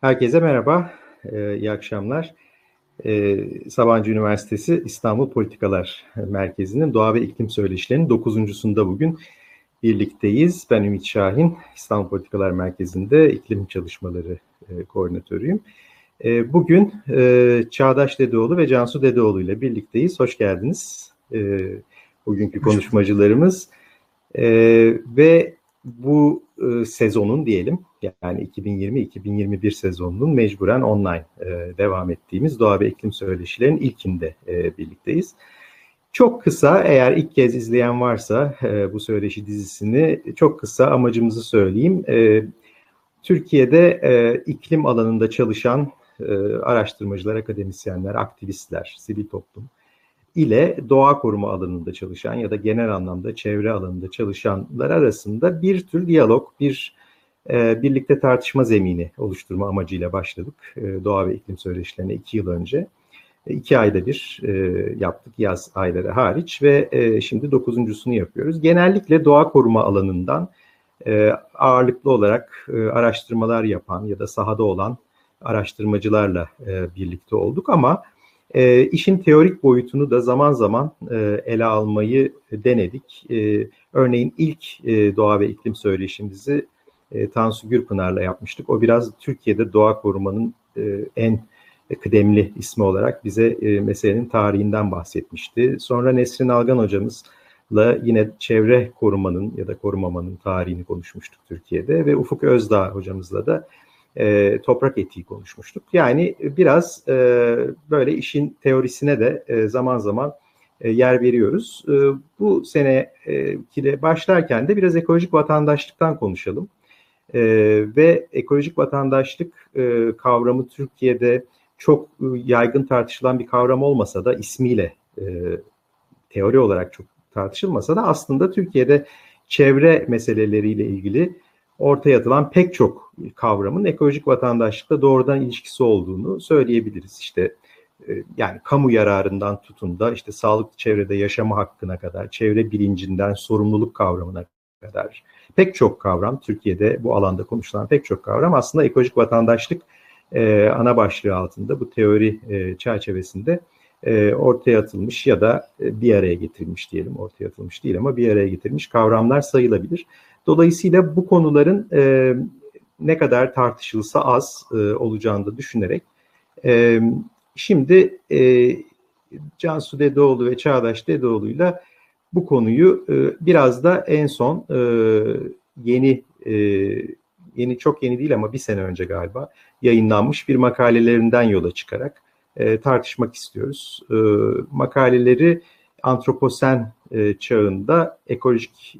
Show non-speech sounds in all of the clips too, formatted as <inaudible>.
Herkese merhaba, ee, iyi akşamlar. Ee, Sabancı Üniversitesi İstanbul Politikalar Merkezi'nin Doğa ve İklim Söyleşilerinin dokuzuncusunda bugün birlikteyiz. Ben Ümit Şahin, İstanbul Politikalar Merkezi'nde iklim çalışmaları e, koordinatörüyüm. E, bugün e, Çağdaş Dedeoğlu ve Cansu Dedeoğlu ile birlikteyiz. Hoş geldiniz. E, bugünkü konuşmacılarımız. E, ve bu e, sezonun diyelim yani 2020-2021 sezonunun mecburen online e, devam ettiğimiz doğa ve iklim söyleşilerin ilkinde e, birlikteyiz. Çok kısa eğer ilk kez izleyen varsa e, bu söyleşi dizisini çok kısa amacımızı söyleyeyim. E, Türkiye'de e, iklim alanında çalışan e, araştırmacılar, akademisyenler, aktivistler, sivil toplum ile doğa koruma alanında çalışan ya da genel anlamda çevre alanında çalışanlar arasında bir tür diyalog, bir birlikte tartışma zemini oluşturma amacıyla başladık e, doğa ve iklim söyleşilerine iki yıl önce. E, iki ayda bir e, yaptık yaz ayları hariç ve e, şimdi dokuzuncusunu yapıyoruz. Genellikle doğa koruma alanından e, ağırlıklı olarak araştırmalar yapan ya da sahada olan araştırmacılarla birlikte olduk ama işin teorik boyutunu da zaman zaman ele almayı denedik. Örneğin ilk doğa ve iklim söyleşimizi e, Tansu Gürpınar'la yapmıştık. O biraz Türkiye'de doğa korumanın e, en kıdemli ismi olarak bize e, meselenin tarihinden bahsetmişti. Sonra Nesrin Algan hocamızla yine çevre korumanın ya da korumamanın tarihini konuşmuştuk Türkiye'de ve Ufuk Özdağ hocamızla da e, toprak etiği konuşmuştuk. Yani biraz e, böyle işin teorisine de e, zaman zaman e, yer veriyoruz. E, bu sene e, başlarken de biraz ekolojik vatandaşlıktan konuşalım. E, ve ekolojik vatandaşlık e, kavramı Türkiye'de çok e, yaygın tartışılan bir kavram olmasa da ismiyle e, teori olarak çok tartışılmasa da aslında Türkiye'de çevre meseleleriyle ilgili ortaya atılan pek çok kavramın ekolojik vatandaşlıkla doğrudan ilişkisi olduğunu söyleyebiliriz. İşte e, yani kamu yararından tutun da işte sağlıklı çevrede yaşama hakkına kadar, çevre bilincinden sorumluluk kavramına kadar pek çok kavram Türkiye'de bu alanda konuşulan pek çok kavram aslında ekolojik vatandaşlık e, ana başlığı altında bu teori e, çerçevesinde e, ortaya atılmış ya da e, bir araya getirilmiş diyelim ortaya atılmış değil ama bir araya getirilmiş kavramlar sayılabilir. Dolayısıyla bu konuların e, ne kadar tartışılsa az e, olacağını da düşünerek e, şimdi e, Cansu Dedeoğlu ve Çağdaş Dedeoğlu'yla bu konuyu e, biraz da en son e, yeni e, yeni çok yeni değil ama bir sene önce galiba yayınlanmış bir makalelerinden yola çıkarak tartışmak istiyoruz. Makaleleri antroposen çağında ekolojik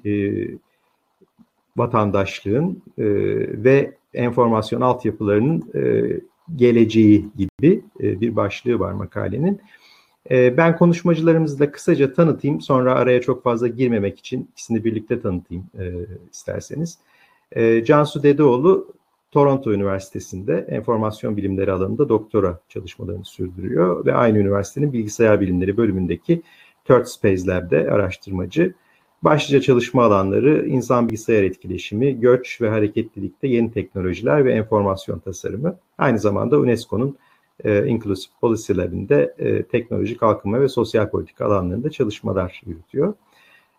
vatandaşlığın ve enformasyon altyapılarının e, geleceği gibi bir başlığı var makalenin. E, ben konuşmacılarımızı da kısaca tanıtayım. Sonra araya çok fazla girmemek için ikisini birlikte tanıtayım e, isterseniz. E, Cansu Dedeoğlu Toronto Üniversitesi'nde enformasyon bilimleri alanında doktora çalışmalarını sürdürüyor ve aynı üniversitenin bilgisayar bilimleri bölümündeki Third Space Lab'de araştırmacı. Başlıca çalışma alanları insan bilgisayar etkileşimi, göç ve hareketlilikte yeni teknolojiler ve enformasyon tasarımı. Aynı zamanda UNESCO'nun e, Inclusive Policy Lab'inde e, teknoloji, kalkınma ve sosyal politika alanlarında çalışmalar yürütüyor.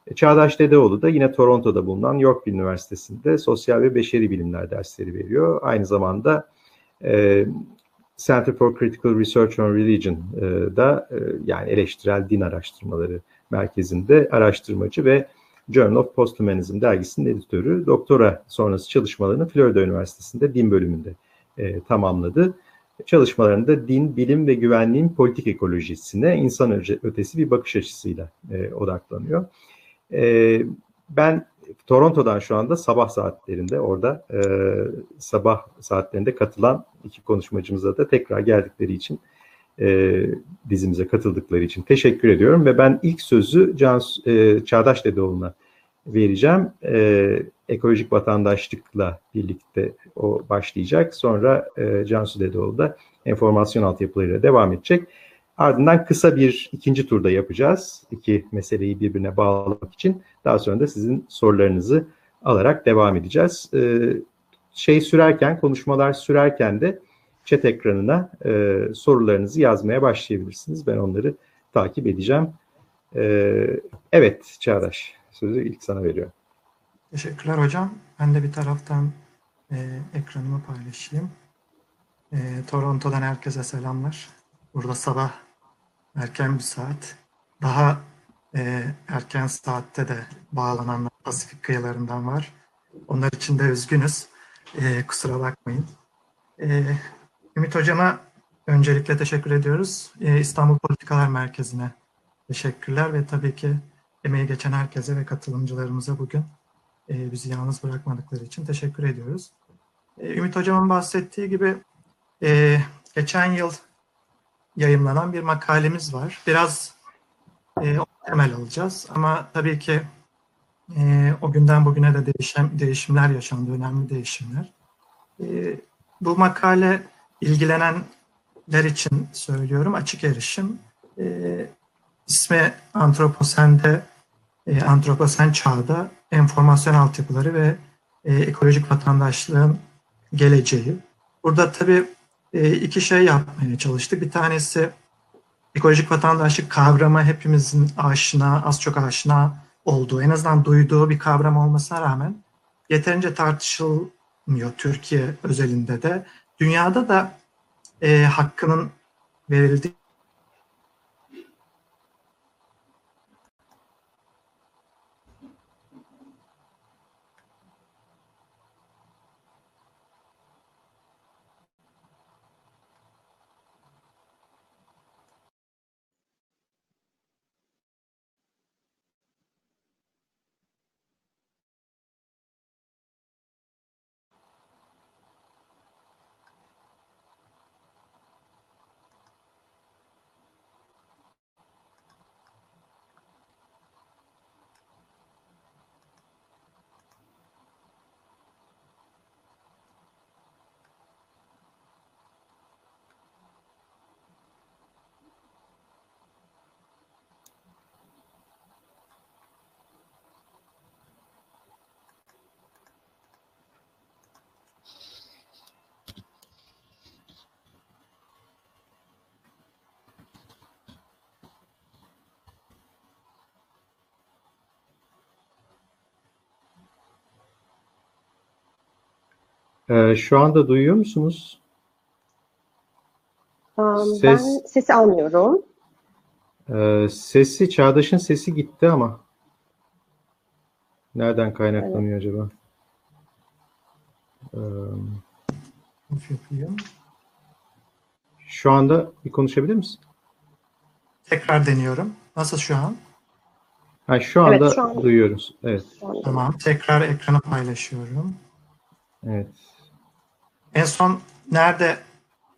E, Çağdaş Dedeoğlu da yine Toronto'da bulunan York Üniversitesi'nde sosyal ve beşeri bilimler dersleri veriyor. Aynı zamanda e, Center for Critical Research on Religion'da e, yani eleştirel din araştırmaları merkezinde araştırmacı ve Journal of Posthumanism dergisinin editörü. Doktora sonrası çalışmalarını Florida Üniversitesi'nde din bölümünde e, tamamladı. Çalışmalarında din, bilim ve güvenliğin politik ekolojisine insan ötesi bir bakış açısıyla e, odaklanıyor. E, ben Toronto'dan şu anda sabah saatlerinde orada e, sabah saatlerinde katılan iki konuşmacımıza da tekrar geldikleri için e, dizimize katıldıkları için teşekkür ediyorum ve ben ilk sözü Can e, Çağdaş Dedeoğlu'na vereceğim. E, ekolojik vatandaşlıkla birlikte o başlayacak. Sonra e, Cansu Dedeoğlu da enformasyon altyapılarıyla devam edecek. Ardından kısa bir ikinci turda yapacağız. İki meseleyi birbirine bağlamak için. Daha sonra da sizin sorularınızı alarak devam edeceğiz. Ee, şey sürerken, konuşmalar sürerken de chat ekranına e, sorularınızı yazmaya başlayabilirsiniz. Ben onları takip edeceğim. E, evet Çağdaş, sözü ilk sana veriyorum. Teşekkürler hocam. Ben de bir taraftan e, ekranımı paylaşayım. E, Toronto'dan herkese selamlar. Burada sabah erken bir saat. Daha e, erken saatte de bağlananlar Pasifik kıyılarından var. Onlar için de üzgünüz. E, kusura bakmayın. E, Ümit Hocam'a öncelikle teşekkür ediyoruz. E, İstanbul Politikalar Merkezi'ne teşekkürler ve tabii ki emeği geçen herkese ve katılımcılarımıza bugün e, bizi yalnız bırakmadıkları için teşekkür ediyoruz. E, Ümit Hocam'ın bahsettiği gibi e, geçen yıl yayınlanan bir makalemiz var. Biraz e, temel alacağız ama tabii ki e, o günden bugüne de değişen, değişimler yaşandı, önemli değişimler. E, bu makale ilgilenenler için söylüyorum, açık erişim. E, ismi Antroposen'de, e, Antroposen çağda enformasyon altyapıları ve e, ekolojik vatandaşlığın geleceği. Burada tabii e, iki şey yapmaya çalıştık. Bir tanesi ekolojik vatandaşlık kavramı hepimizin aşina, az çok aşina olduğu, en azından duyduğu bir kavram olmasına rağmen yeterince tartışılmıyor Türkiye özelinde de. Dünyada da e, hakkının verildiği Ee, şu anda duyuyor musunuz? Um, Ses- Ben sesi almıyorum. Ee, sesi, Çağdaş'ın sesi gitti ama. Nereden kaynaklanıyor acaba? Ee, şu anda bir konuşabilir misin? Tekrar deniyorum. Nasıl şu an? Ha, şu anda Evet, şu an- duyuyoruz. Evet, Tamam. Tekrar ekranı paylaşıyorum. evet. En son nerede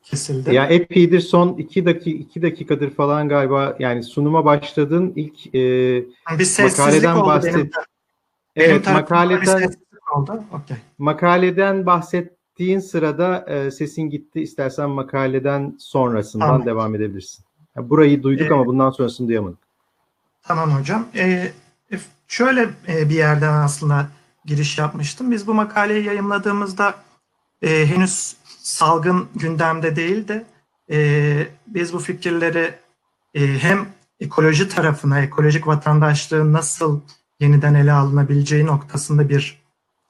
kesildi? Ya epeydir son iki dakika iki dakikadır falan galiba yani sunuma başladığın ilk e, bir makaleden oldu bahset- benim. evet makaleden oldu. Okey. makaleden bahsettiğin sırada e, sesin gitti. İstersen makaleden sonrasından Tamam. devam edebilirsin. Ya burayı duyduk Ee, ama bundan sonrasını duyamadık. Tamam hocam. Ee, şöyle e, bir yerden aslında giriş yapmıştım. Biz bu makaleyi yayımladığımızda e, henüz salgın gündemde değildi. E, biz bu fikirleri e, hem ekoloji tarafına, ekolojik vatandaşlığın nasıl yeniden ele alınabileceği noktasında bir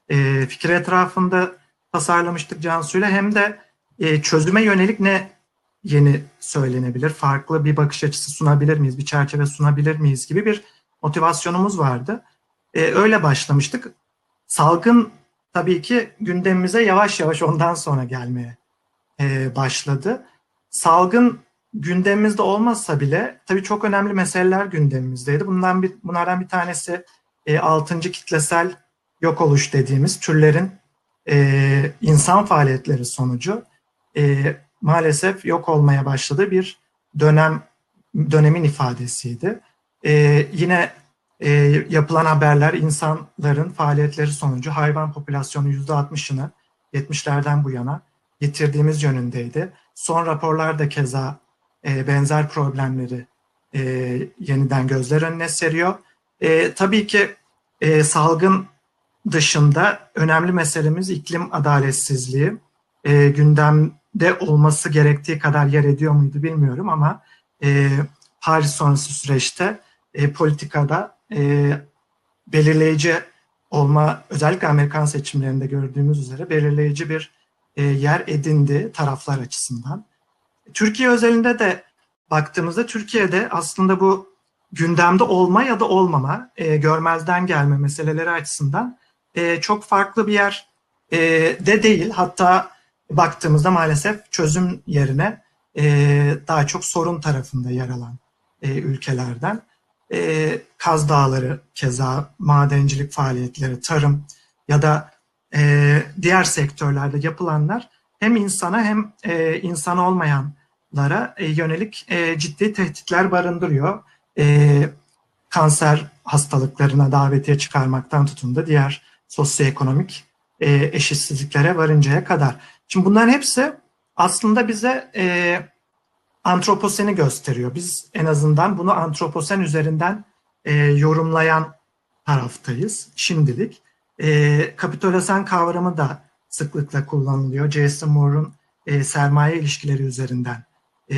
e, fikir etrafında tasarlamıştık Cansu'yla hem de e, çözüme yönelik ne yeni söylenebilir, farklı bir bakış açısı sunabilir miyiz, bir çerçeve sunabilir miyiz gibi bir motivasyonumuz vardı. E, öyle başlamıştık. Salgın tabii ki gündemimize yavaş yavaş ondan sonra gelmeye e, başladı. Salgın gündemimizde olmazsa bile tabii çok önemli meseleler gündemimizdeydi. Bundan bir bunlardan bir tanesi e, 6. kitlesel yok oluş dediğimiz türlerin e, insan faaliyetleri sonucu e, maalesef yok olmaya başladığı bir dönem dönemin ifadesiydi. E, yine e, yapılan haberler insanların faaliyetleri sonucu hayvan popülasyonu %60'ını 70'lerden bu yana yitirdiğimiz yönündeydi. Son raporlar da keza e, benzer problemleri e, yeniden gözler önüne seriyor. E, tabii ki e, salgın dışında önemli meselemiz iklim adaletsizliği. E, gündem de olması gerektiği kadar yer ediyor muydu bilmiyorum ama e, Paris sonrası süreçte e, politikada e, belirleyici olma, özellikle Amerikan seçimlerinde gördüğümüz üzere belirleyici bir e, yer edindi taraflar açısından. Türkiye özelinde de baktığımızda Türkiye'de aslında bu gündemde olma ya da olmama, e, görmezden gelme meseleleri açısından e, çok farklı bir yer e, de değil. Hatta baktığımızda maalesef çözüm yerine e, daha çok sorun tarafında yer alan e, ülkelerden. E, Kaz Dağları keza madencilik faaliyetleri, tarım ya da e, diğer sektörlerde yapılanlar hem insana hem e, insan olmayanlara e, yönelik e, ciddi tehditler barındırıyor. E, kanser hastalıklarına davetiye çıkarmaktan tutun da diğer sosyoekonomik e, eşitsizliklere varıncaya kadar. Şimdi bunların hepsi aslında bize e, antroposeni gösteriyor. Biz en azından bunu antroposen üzerinden e, yorumlayan taraftayız şimdilik. E, kapitülasyon kavramı da sıklıkla kullanılıyor. Jason Moore'un e, sermaye ilişkileri üzerinden e,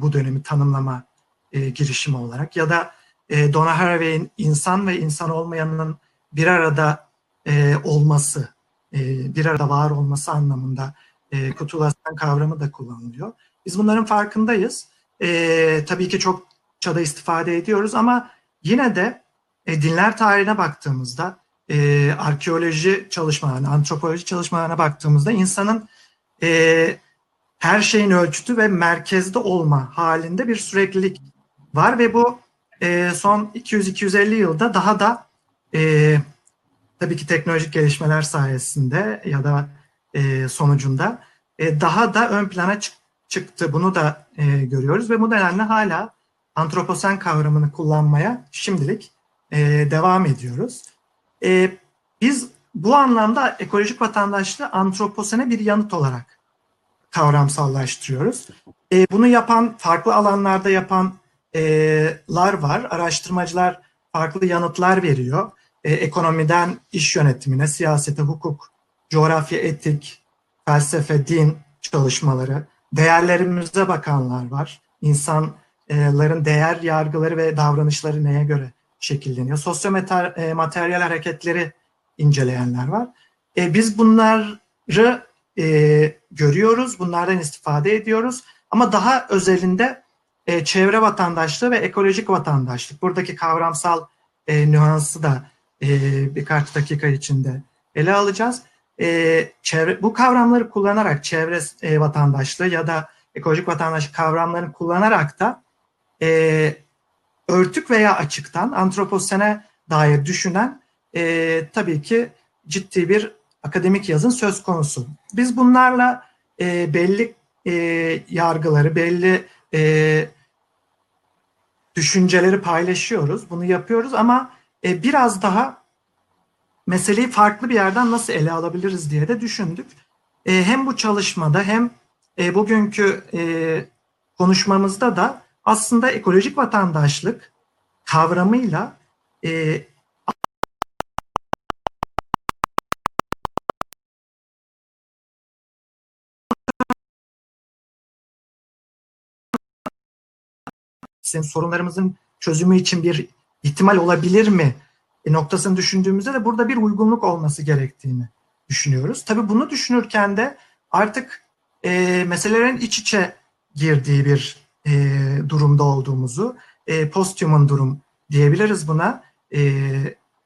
bu dönemi tanımlama e, girişimi olarak ya da e, Donna Haraway'in insan ve insan olmayanın bir arada e, olması, e, bir arada var olması anlamında e, kutulasyon kavramı da kullanılıyor. Biz bunların farkındayız. E, tabii ki çok çada istifade ediyoruz ama yine de e, dinler tarihine baktığımızda, e, arkeoloji çalışmalarına, antropoloji çalışmalarına baktığımızda insanın e, her şeyin ölçütü ve merkezde olma halinde bir süreklilik var ve bu e, son 200-250 yılda daha da e, tabii ki teknolojik gelişmeler sayesinde ya da e, sonucunda e, daha da ön plana çık çıktı. Bunu da e, görüyoruz ve bu nedenle hala antroposen kavramını kullanmaya şimdilik devam ediyoruz. Biz bu anlamda ekolojik vatandaşlığı antroposene bir yanıt olarak kavramsallaştırıyoruz. Bunu yapan, farklı alanlarda yapanlar var. Araştırmacılar farklı yanıtlar veriyor. Ekonomiden iş yönetimine, siyasete, hukuk, coğrafya, etik, felsefe, din çalışmaları, değerlerimize bakanlar var. İnsanların değer yargıları ve davranışları neye göre şekilleniyor? Sosyomateryal hareketleri inceleyenler var. E, biz bunları e, görüyoruz, bunlardan istifade ediyoruz. Ama daha özelinde e, çevre vatandaşlığı ve ekolojik vatandaşlık. Buradaki kavramsal e, nüansı da e, birkaç dakika içinde ele alacağız. E, çevre, bu kavramları kullanarak çevre e, vatandaşlığı ya da ekolojik vatandaşlık kavramlarını kullanarak da e, örtük veya açıktan antroposene dair düşünen e, tabii ki ciddi bir akademik yazın söz konusu. Biz bunlarla e, belli e, yargıları, belli e, düşünceleri paylaşıyoruz. Bunu yapıyoruz ama e, biraz daha meseleyi farklı bir yerden nasıl ele alabiliriz diye de düşündük. E, hem bu çalışmada hem e, bugünkü e, konuşmamızda da aslında ekolojik vatandaşlık kavramıyla e, sorunlarımızın çözümü için bir ihtimal olabilir mi noktasını düşündüğümüzde de burada bir uygunluk olması gerektiğini düşünüyoruz. Tabii bunu düşünürken de artık e, meselelerin iç içe girdiği bir e, durumda olduğumuzu, e, post-human durum diyebiliriz buna. E,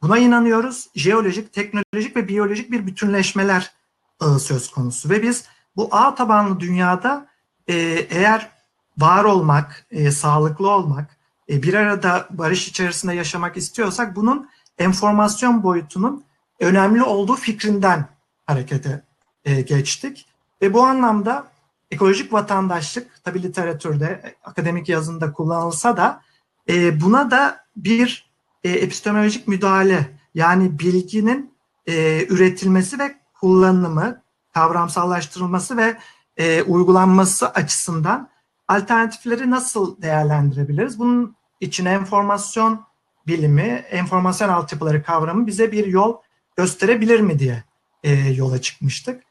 buna inanıyoruz. Jeolojik, teknolojik ve biyolojik bir bütünleşmeler ağı söz konusu. Ve biz bu ağ tabanlı dünyada e, eğer var olmak, e, sağlıklı olmak, e, bir arada barış içerisinde yaşamak istiyorsak bunun enformasyon boyutunun önemli olduğu fikrinden harekete e, geçtik. Ve bu anlamda ekolojik vatandaşlık tabi literatürde, akademik yazında kullanılsa da e, buna da bir e, epistemolojik müdahale yani bilginin e, üretilmesi ve kullanımı, kavramsallaştırılması ve e, uygulanması açısından alternatifleri nasıl değerlendirebiliriz? Bunun için enformasyon bilimi, enformasyon altyapıları kavramı bize bir yol gösterebilir mi diye e, yola çıkmıştık.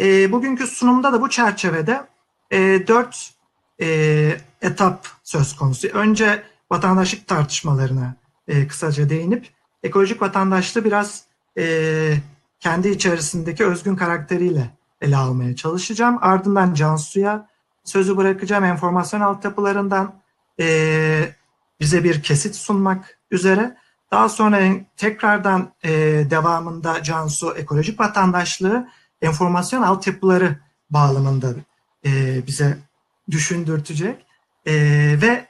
E, bugünkü sunumda da bu çerçevede e, dört e, etap söz konusu. Önce vatandaşlık tartışmalarına e, kısaca değinip ekolojik vatandaşlığı biraz e, kendi içerisindeki özgün karakteriyle ele almaya çalışacağım. Ardından Cansu'ya sözü bırakacağım. Enformasyon altyapılarından e, bize bir kesit sunmak üzere. Daha sonra tekrardan e, devamında Cansu ekolojik vatandaşlığı enformasyon altyapıları bağlamında e, bize düşündürtecek. E, ve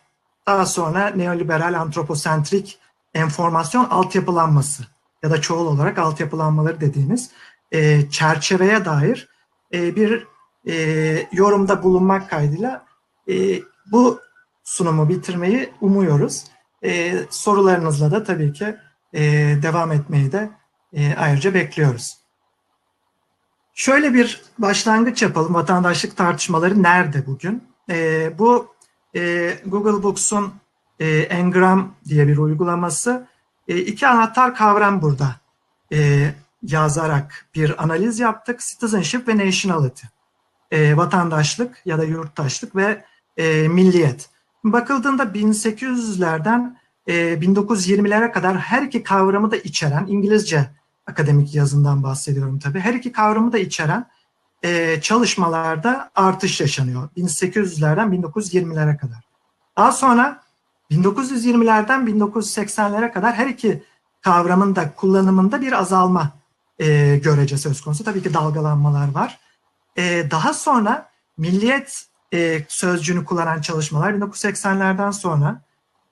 daha sonra neoliberal antroposentrik enformasyon altyapılanması ya da çoğul olarak altyapılanmaları dediğimiz e, çerçeveye dair e, bir e, yorumda bulunmak kaydıyla e, bu sunumu bitirmeyi umuyoruz. E, sorularınızla da tabii ki e, devam etmeyi de e, ayrıca bekliyoruz. Şöyle bir başlangıç yapalım. Vatandaşlık tartışmaları nerede bugün? E, bu e, Google Books'un e, Engram diye bir uygulaması. E, iki anahtar kavram burada e, yazarak bir analiz yaptık. Citizenship ve nationality. E, vatandaşlık ya da yurttaşlık ve e, milliyet. Bakıldığında 1800'lerden e, 1920'lere kadar her iki kavramı da içeren İngilizce akademik yazından bahsediyorum tabii. Her iki kavramı da içeren e, çalışmalarda artış yaşanıyor. 1800'lerden 1920'lere kadar. Daha sonra 1920'lerden 1980'lere kadar her iki kavramın da kullanımında bir azalma e, görece söz konusu. Tabii ki dalgalanmalar var. E, daha sonra milliyet e, sözcüğünü kullanan çalışmalar 1980'lerden sonra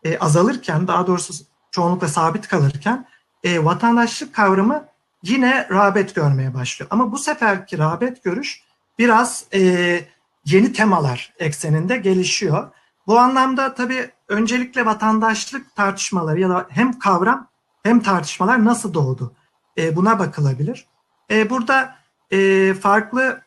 e, azalırken, daha doğrusu çoğunlukla sabit kalırken e, vatandaşlık kavramı yine rağbet görmeye başlıyor. Ama bu seferki rağbet görüş biraz e, yeni temalar ekseninde gelişiyor. Bu anlamda tabii öncelikle vatandaşlık tartışmaları ya da hem kavram hem tartışmalar nasıl doğdu? E, buna bakılabilir. E, burada e, farklı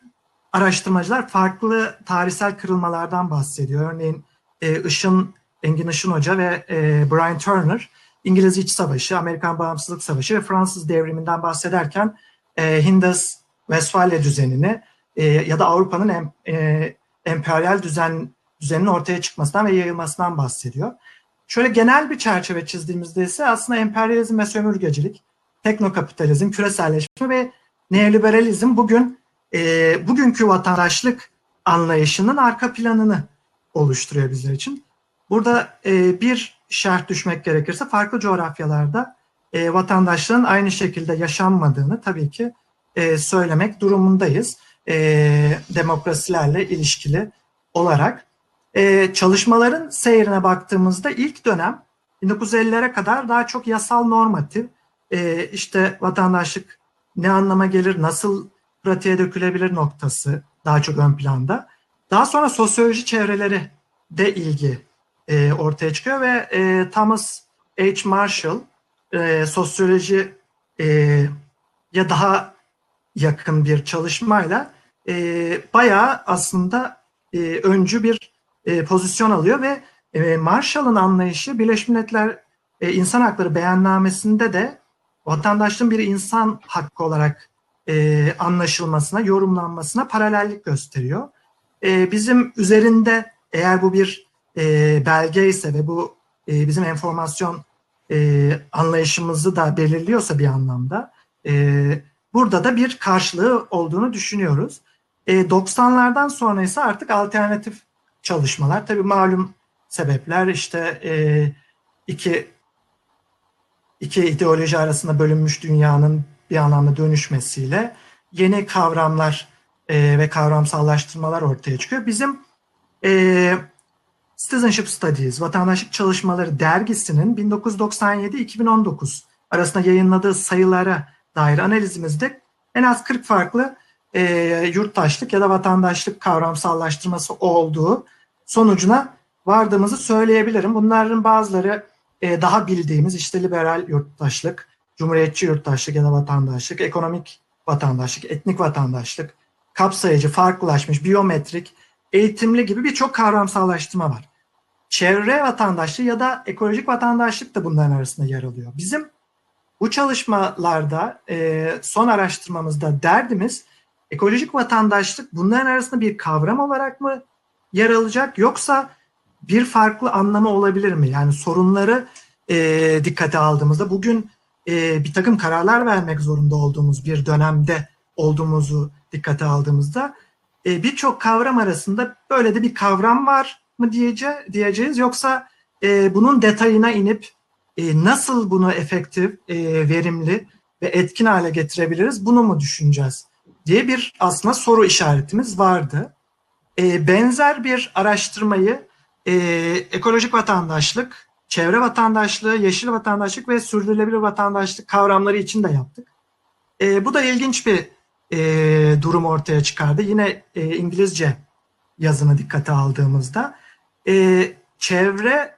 araştırmacılar farklı tarihsel kırılmalardan bahsediyor. Örneğin e, Işın, Engin Işın Hoca ve e, Brian Turner İngiliz İç Savaşı, Amerikan Bağımsızlık Savaşı ve Fransız devriminden bahsederken e, Hindus Westfalia düzenini e, ya da Avrupa'nın em, e, emperyal düzen düzenin ortaya çıkmasından ve yayılmasından bahsediyor. Şöyle genel bir çerçeve çizdiğimizde ise aslında emperyalizm ve sömürgecilik, teknokapitalizm, küreselleşme ve neoliberalizm bugün e, bugünkü vatandaşlık anlayışının arka planını oluşturuyor bizler için. Burada e, bir şerh düşmek gerekirse farklı coğrafyalarda e, vatandaşlığın aynı şekilde yaşanmadığını tabii ki e, söylemek durumundayız. E, demokrasilerle ilişkili olarak. E, çalışmaların seyrine baktığımızda ilk dönem 1950'lere kadar daha çok yasal normatif, e, işte vatandaşlık ne anlama gelir, nasıl pratiğe dökülebilir noktası daha çok ön planda. Daha sonra sosyoloji çevreleri de ilgi e, ortaya çıkıyor ve e, Thomas H. Marshall e, sosyoloji e, ya daha yakın bir çalışmayla e, bayağı aslında e, öncü bir e, pozisyon alıyor ve e, Marshall'ın anlayışı Birleşmiş Milletler e, İnsan Hakları Beyannamesi'nde de vatandaşlığın bir insan hakkı olarak e, anlaşılmasına, yorumlanmasına paralellik gösteriyor. E, bizim üzerinde eğer bu bir e, belge ise ve bu e, bizim enformasyon e, anlayışımızı da belirliyorsa bir anlamda e, burada da bir karşılığı olduğunu düşünüyoruz. E, 90'lardan sonra ise artık alternatif çalışmalar tabii malum sebepler işte e, iki iki ideoloji arasında bölünmüş dünyanın bir anlamda dönüşmesiyle yeni kavramlar e, ve kavramsallaştırmalar ortaya çıkıyor. Bizim e, Citizenship Studies, Vatandaşlık Çalışmaları dergisinin 1997-2019 arasında yayınladığı sayılara dair analizimizde en az 40 farklı e, yurttaşlık ya da vatandaşlık kavramsallaştırması olduğu sonucuna vardığımızı söyleyebilirim. Bunların bazıları e, daha bildiğimiz işte liberal yurttaşlık, cumhuriyetçi yurttaşlık ya da vatandaşlık, ekonomik vatandaşlık, etnik vatandaşlık, kapsayıcı, farklılaşmış, biyometrik, eğitimli gibi birçok kavramsallaştırma var. Çevre vatandaşlığı ya da ekolojik vatandaşlık da bunların arasında yer alıyor. Bizim bu çalışmalarda e, son araştırmamızda derdimiz ekolojik vatandaşlık bunların arasında bir kavram olarak mı yer alacak yoksa bir farklı anlamı olabilir mi? Yani sorunları e, dikkate aldığımızda bugün e, bir takım kararlar vermek zorunda olduğumuz bir dönemde olduğumuzu dikkate aldığımızda e, birçok kavram arasında böyle de bir kavram var mı diyece, diyeceğiz yoksa e, bunun detayına inip e, nasıl bunu efektif, e, verimli ve etkin hale getirebiliriz bunu mu düşüneceğiz diye bir aslında soru işaretimiz vardı. E, benzer bir araştırmayı e, ekolojik vatandaşlık, çevre vatandaşlığı, yeşil vatandaşlık ve sürdürülebilir vatandaşlık kavramları için de yaptık. E, bu da ilginç bir e, durum ortaya çıkardı. Yine e, İngilizce yazını dikkate aldığımızda e, çevre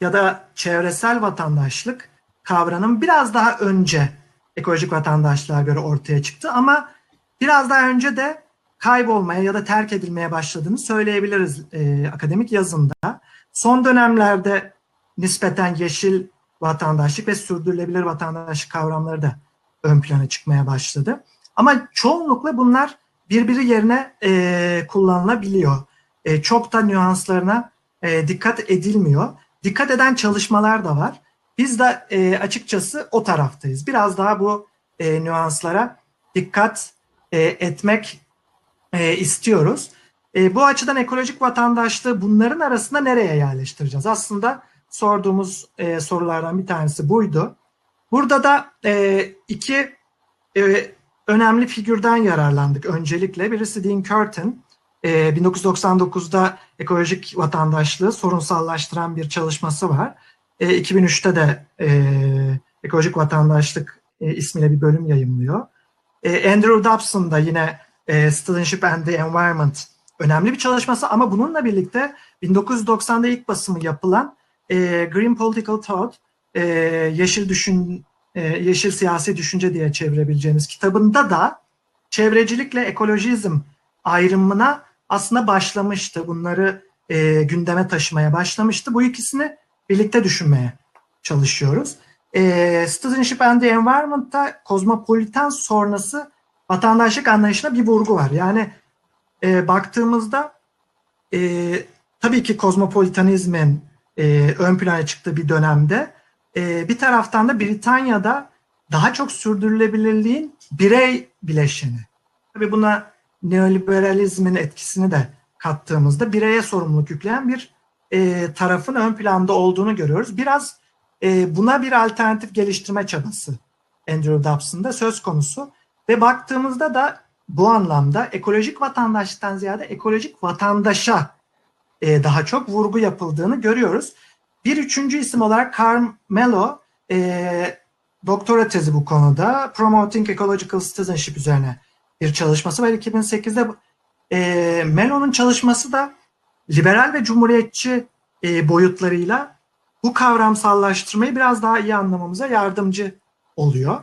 ya da çevresel vatandaşlık kavramının biraz daha önce ekolojik vatandaşlığa göre ortaya çıktı ama biraz daha önce de kaybolmaya ya da terk edilmeye başladığını söyleyebiliriz e, akademik yazında. Son dönemlerde nispeten yeşil vatandaşlık ve sürdürülebilir vatandaşlık kavramları da ön plana çıkmaya başladı. Ama çoğunlukla bunlar birbiri yerine e, kullanılabiliyor. E, çok da nüanslarına e, dikkat edilmiyor. Dikkat eden çalışmalar da var. Biz de e, açıkçası o taraftayız. Biraz daha bu e, nüanslara dikkat e, etmek e, istiyoruz. E, bu açıdan ekolojik vatandaşlığı bunların arasında nereye yerleştireceğiz? Aslında sorduğumuz e, sorulardan bir tanesi buydu. Burada da e, iki e, önemli figürden yararlandık öncelikle. Birisi Dean Curtin, e, 1999'da ekolojik vatandaşlığı sorunsallaştıran bir çalışması var. E, 2003'te de e, ekolojik vatandaşlık e, ismiyle bir bölüm yayımlıyor. E, Andrew Dobson da yine e, Citizenship and the Environment önemli bir çalışması ama bununla birlikte 1990'da ilk basımı yapılan e, Green Political Thought, e, Yeşil Düşün e, Yeşil Siyasi Düşünce diye çevirebileceğimiz kitabında da çevrecilikle ekolojizm ayrımına aslında başlamıştı. Bunları e, gündeme taşımaya başlamıştı. Bu ikisini birlikte düşünmeye çalışıyoruz. E, Citizenship and the Environment'ta kozmopolitan sonrası vatandaşlık anlayışına bir vurgu var. Yani e, baktığımızda e, tabii ki kozmopolitanizmin e, ön plana çıktığı bir dönemde e, bir taraftan da Britanya'da daha çok sürdürülebilirliğin birey bileşeni. Tabii buna neoliberalizmin etkisini de kattığımızda bireye sorumluluk yükleyen bir e, tarafın ön planda olduğunu görüyoruz. Biraz e, buna bir alternatif geliştirme çabası Andrew Dobson'da söz konusu. Ve baktığımızda da bu anlamda ekolojik vatandaştan ziyade ekolojik vatandaşa e, daha çok vurgu yapıldığını görüyoruz. Bir üçüncü isim olarak Carmelo e, doktora tezi bu konuda. Promoting Ecological Citizenship üzerine bir çalışması var 2008'de. E, Melo'nun çalışması da liberal ve cumhuriyetçi e, boyutlarıyla bu kavramsallaştırmayı biraz daha iyi anlamamıza yardımcı oluyor.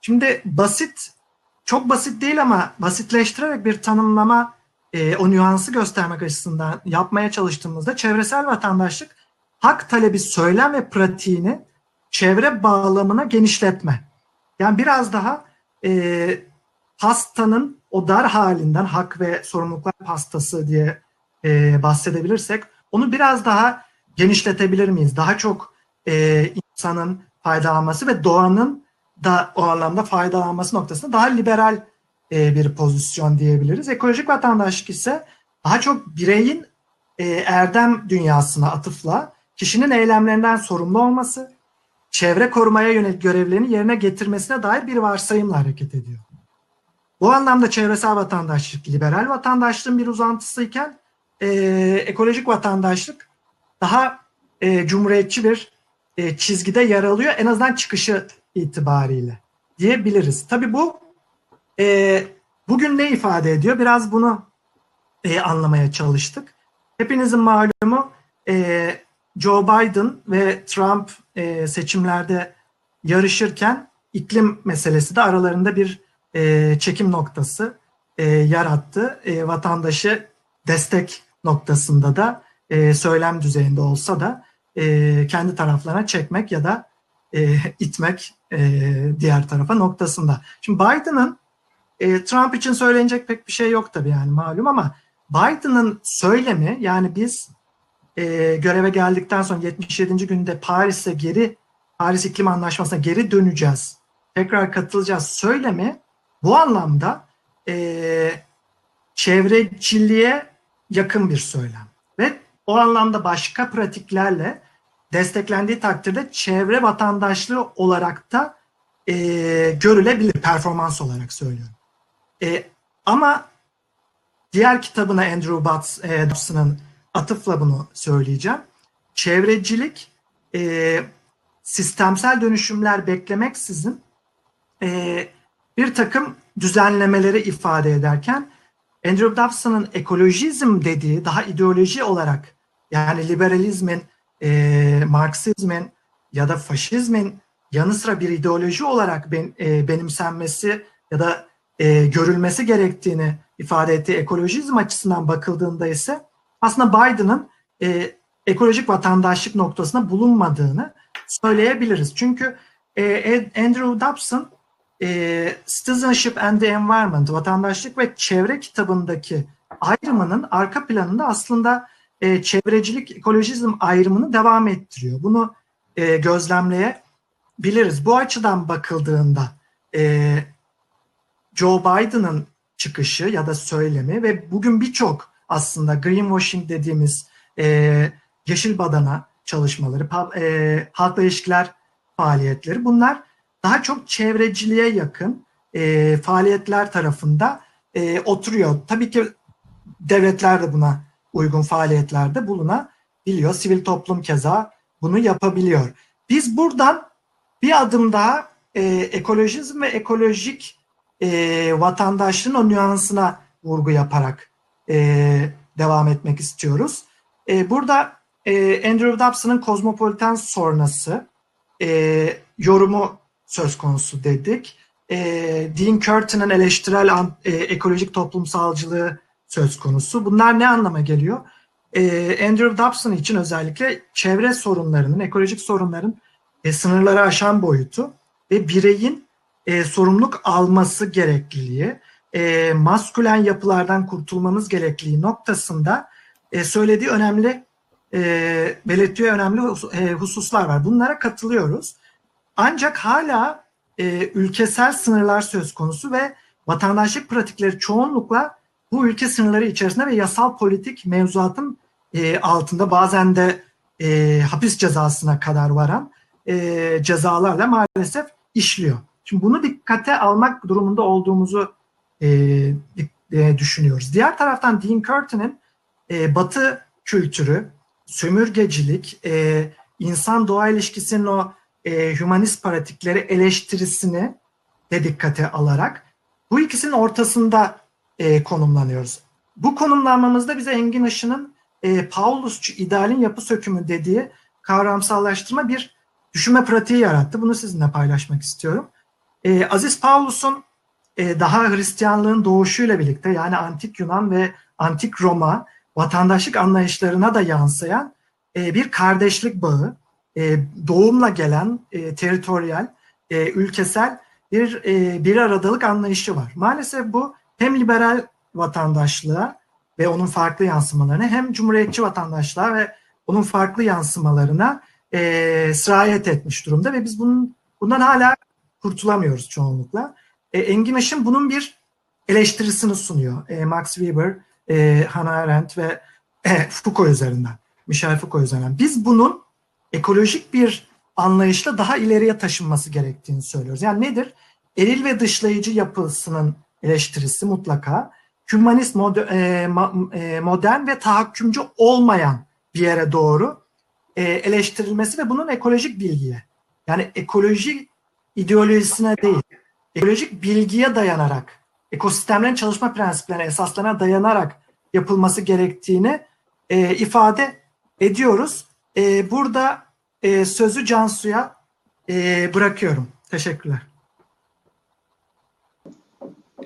Şimdi basit, çok basit değil ama basitleştirerek bir tanımlama, e, o nüansı göstermek açısından yapmaya çalıştığımızda çevresel vatandaşlık hak talebi söylem ve pratiğini çevre bağlamına genişletme. Yani biraz daha e, pastanın o dar halinden hak ve sorumluluklar pastası diye e, bahsedebilirsek onu biraz daha genişletebilir miyiz? Daha çok e, insanın faydalanması ve doğanın da o anlamda faydalanması noktasında daha liberal e, bir pozisyon diyebiliriz. Ekolojik vatandaşlık ise daha çok bireyin e, erdem dünyasına atıfla kişinin eylemlerinden sorumlu olması, çevre korumaya yönelik görevlerini yerine getirmesine dair bir varsayımla hareket ediyor. Bu anlamda çevresel vatandaşlık, liberal vatandaşlığın bir uzantısıyken e, ekolojik vatandaşlık daha e, cumhuriyetçi bir çizgide yer alıyor. En azından çıkışı itibariyle diyebiliriz. Tabii bu e, bugün ne ifade ediyor? Biraz bunu e, anlamaya çalıştık. Hepinizin malumu e, Joe Biden ve Trump e, seçimlerde yarışırken iklim meselesi de aralarında bir e, çekim noktası e, yarattı. E, vatandaşı destek noktasında da e, söylem düzeyinde olsa da e, kendi taraflarına çekmek ya da e, itmek e, diğer tarafa noktasında. Şimdi Biden'ın e, Trump için söylenecek pek bir şey yok tabii yani malum ama Biden'ın söylemi yani biz e, göreve geldikten sonra 77. günde Paris'e geri Paris İklim Anlaşması'na geri döneceğiz. Tekrar katılacağız söylemi bu anlamda e, çevreciliğe yakın bir söylem. Ve o anlamda başka pratiklerle desteklendiği takdirde çevre vatandaşlığı olarak da e, görülebilir performans olarak söylüyorum. E, ama diğer kitabına Andrew Butts, e, atıfla bunu söyleyeceğim. Çevrecilik e, sistemsel dönüşümler beklemeksizin e, bir takım düzenlemeleri ifade ederken Andrew Dobson'ın ekolojizm dediği daha ideoloji olarak yani liberalizmin, e, Marksizmin ya da faşizmin yanı sıra bir ideoloji olarak ben, e, benimsenmesi ya da e, görülmesi gerektiğini ifade ettiği ekolojizm açısından bakıldığında ise aslında Biden'ın e, ekolojik vatandaşlık noktasında bulunmadığını söyleyebiliriz. Çünkü e, Andrew Dobson e, Citizenship and the Environment, Vatandaşlık ve Çevre kitabındaki ayrımının arka planında aslında e, çevrecilik, ekolojizm ayrımını devam ettiriyor. Bunu e, gözlemleyebiliriz. Bu açıdan bakıldığında e, Joe Biden'ın çıkışı ya da söylemi ve bugün birçok aslında greenwashing dediğimiz e, yeşil badana çalışmaları, e, halkla ilişkiler faaliyetleri bunlar daha çok çevreciliğe yakın e, faaliyetler tarafında e, oturuyor. Tabii ki devletler de buna uygun faaliyetlerde bulunabiliyor. Sivil toplum keza bunu yapabiliyor. Biz buradan bir adım daha e, ekolojizm ve ekolojik e, vatandaşlığın o nüansına vurgu yaparak e, devam etmek istiyoruz. E, burada e, Andrew Dobson'ın kozmopolitan sonrası e, yorumu söz konusu dedik. E, Dean Curtin'in eleştirel e, ekolojik toplumsalcılığı söz konusu. Bunlar ne anlama geliyor? E, Andrew Dobson için özellikle çevre sorunlarının, ekolojik sorunların e, sınırları aşan boyutu ve bireyin e, sorumluluk alması gerekliliği, e, maskülen yapılardan kurtulmamız gerekliliği noktasında e, söylediği önemli, e, belirttiği önemli e, hususlar var. Bunlara katılıyoruz. Ancak hala e, ülkesel sınırlar söz konusu ve vatandaşlık pratikleri çoğunlukla bu ülke sınırları içerisinde ve yasal politik mevzuatın e, altında bazen de e, hapis cezasına kadar varan e, cezalarla maalesef işliyor. Şimdi bunu dikkate almak durumunda olduğumuzu e, e, düşünüyoruz. Diğer taraftan Dean Curtin'in e, Batı kültürü, sömürgecilik, e, insan doğa ilişkisinin o e, humanist pratikleri eleştirisini de dikkate alarak bu ikisinin ortasında e, konumlanıyoruz. Bu konumlanmamızda bize Engin Işın'ın e, Paulusçu idealin yapı sökümü dediği kavramsallaştırma bir düşünme pratiği yarattı. Bunu sizinle paylaşmak istiyorum. E, Aziz Paulus'un e, daha Hristiyanlığın doğuşuyla birlikte yani antik Yunan ve antik Roma vatandaşlık anlayışlarına da yansıyan e, bir kardeşlik bağı, e, doğumla gelen e, teritoryal, e, ülkesel bir e, bir aradalık anlayışı var. Maalesef bu hem liberal vatandaşlığa ve onun farklı yansımalarına hem cumhuriyetçi vatandaşlığa ve onun farklı yansımalarına e, sirayet etmiş durumda ve biz bunun bundan hala kurtulamıyoruz çoğunlukla. E, Engin Aşın bunun bir eleştirisini sunuyor. E, Max Weber, e, Hannah Arendt ve e, Foucault üzerinden, Michel Foucault üzerinden. Biz bunun ekolojik bir anlayışla daha ileriye taşınması gerektiğini söylüyoruz. Yani nedir? Eril ve dışlayıcı yapısının eleştirisi mutlaka. Hümanist, e, e, modern ve tahakkümcü olmayan bir yere doğru e, eleştirilmesi ve bunun ekolojik bilgiye yani ekoloji ideolojisine değil, ekolojik bilgiye dayanarak, ekosistemlerin çalışma prensiplerine, esaslarına dayanarak yapılması gerektiğini ifade ediyoruz. burada sözü Cansu'ya bırakıyorum. Teşekkürler.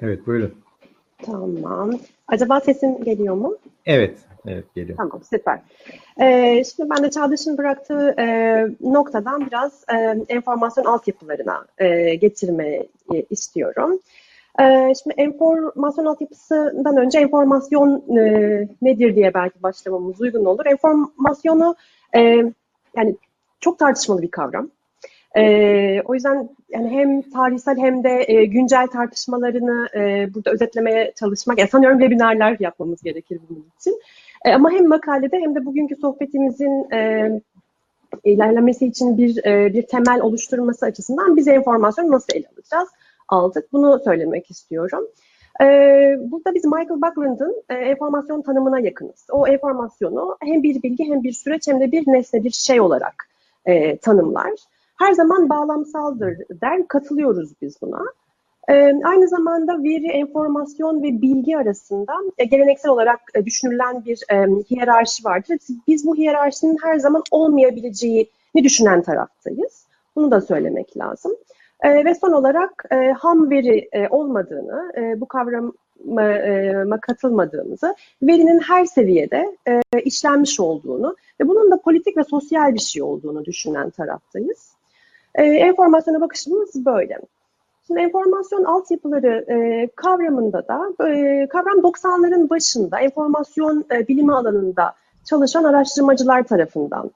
Evet buyurun. Tamam. Acaba sesim geliyor mu? Evet, evet geliyor. Tamam, süper. Ee, şimdi ben de Çağdaş'ın bıraktığı e, noktadan biraz e, enformasyon altyapılarına e, getirmeyi istiyorum. Ee, şimdi enformasyon altyapısından önce enformasyon e, nedir diye belki başlamamız uygun olur. Enformasyonu e, yani çok tartışmalı bir kavram. E, o yüzden yani hem tarihsel hem de e, güncel tartışmalarını e, burada özetlemeye çalışmak, yani sanıyorum webinarlar yapmamız gerekir bunun için. E, ama hem makalede hem de bugünkü sohbetimizin e, ilerlemesi için bir e, bir temel oluşturması açısından biz enformasyonu nasıl ele alacağız? Aldık. Bunu söylemek istiyorum. Burada biz Michael Buckland'ın e, enformasyon tanımına yakınız. O enformasyonu hem bir bilgi hem bir süreç hem de bir nesne, bir şey olarak tanımlar. Her zaman bağlamsaldır der, katılıyoruz biz buna. E, aynı zamanda veri, enformasyon ve bilgi arasında e, geleneksel olarak e, düşünülen bir e, hiyerarşi vardır. Biz bu hiyerarşinin her zaman olmayabileceğini düşünen taraftayız. Bunu da söylemek lazım. E, ve son olarak ham veri olmadığını, bu kavrama e, katılmadığımızı, verinin her seviyede işlenmiş olduğunu ve bunun da politik ve sosyal bir şey olduğunu düşünen taraftayız. E, enformasyona bakışımız böyle. Şimdi enformasyon altyapıları e, kavramında da e, kavram 90'ların başında enformasyon e, bilimi alanında çalışan araştırmacılar tarafından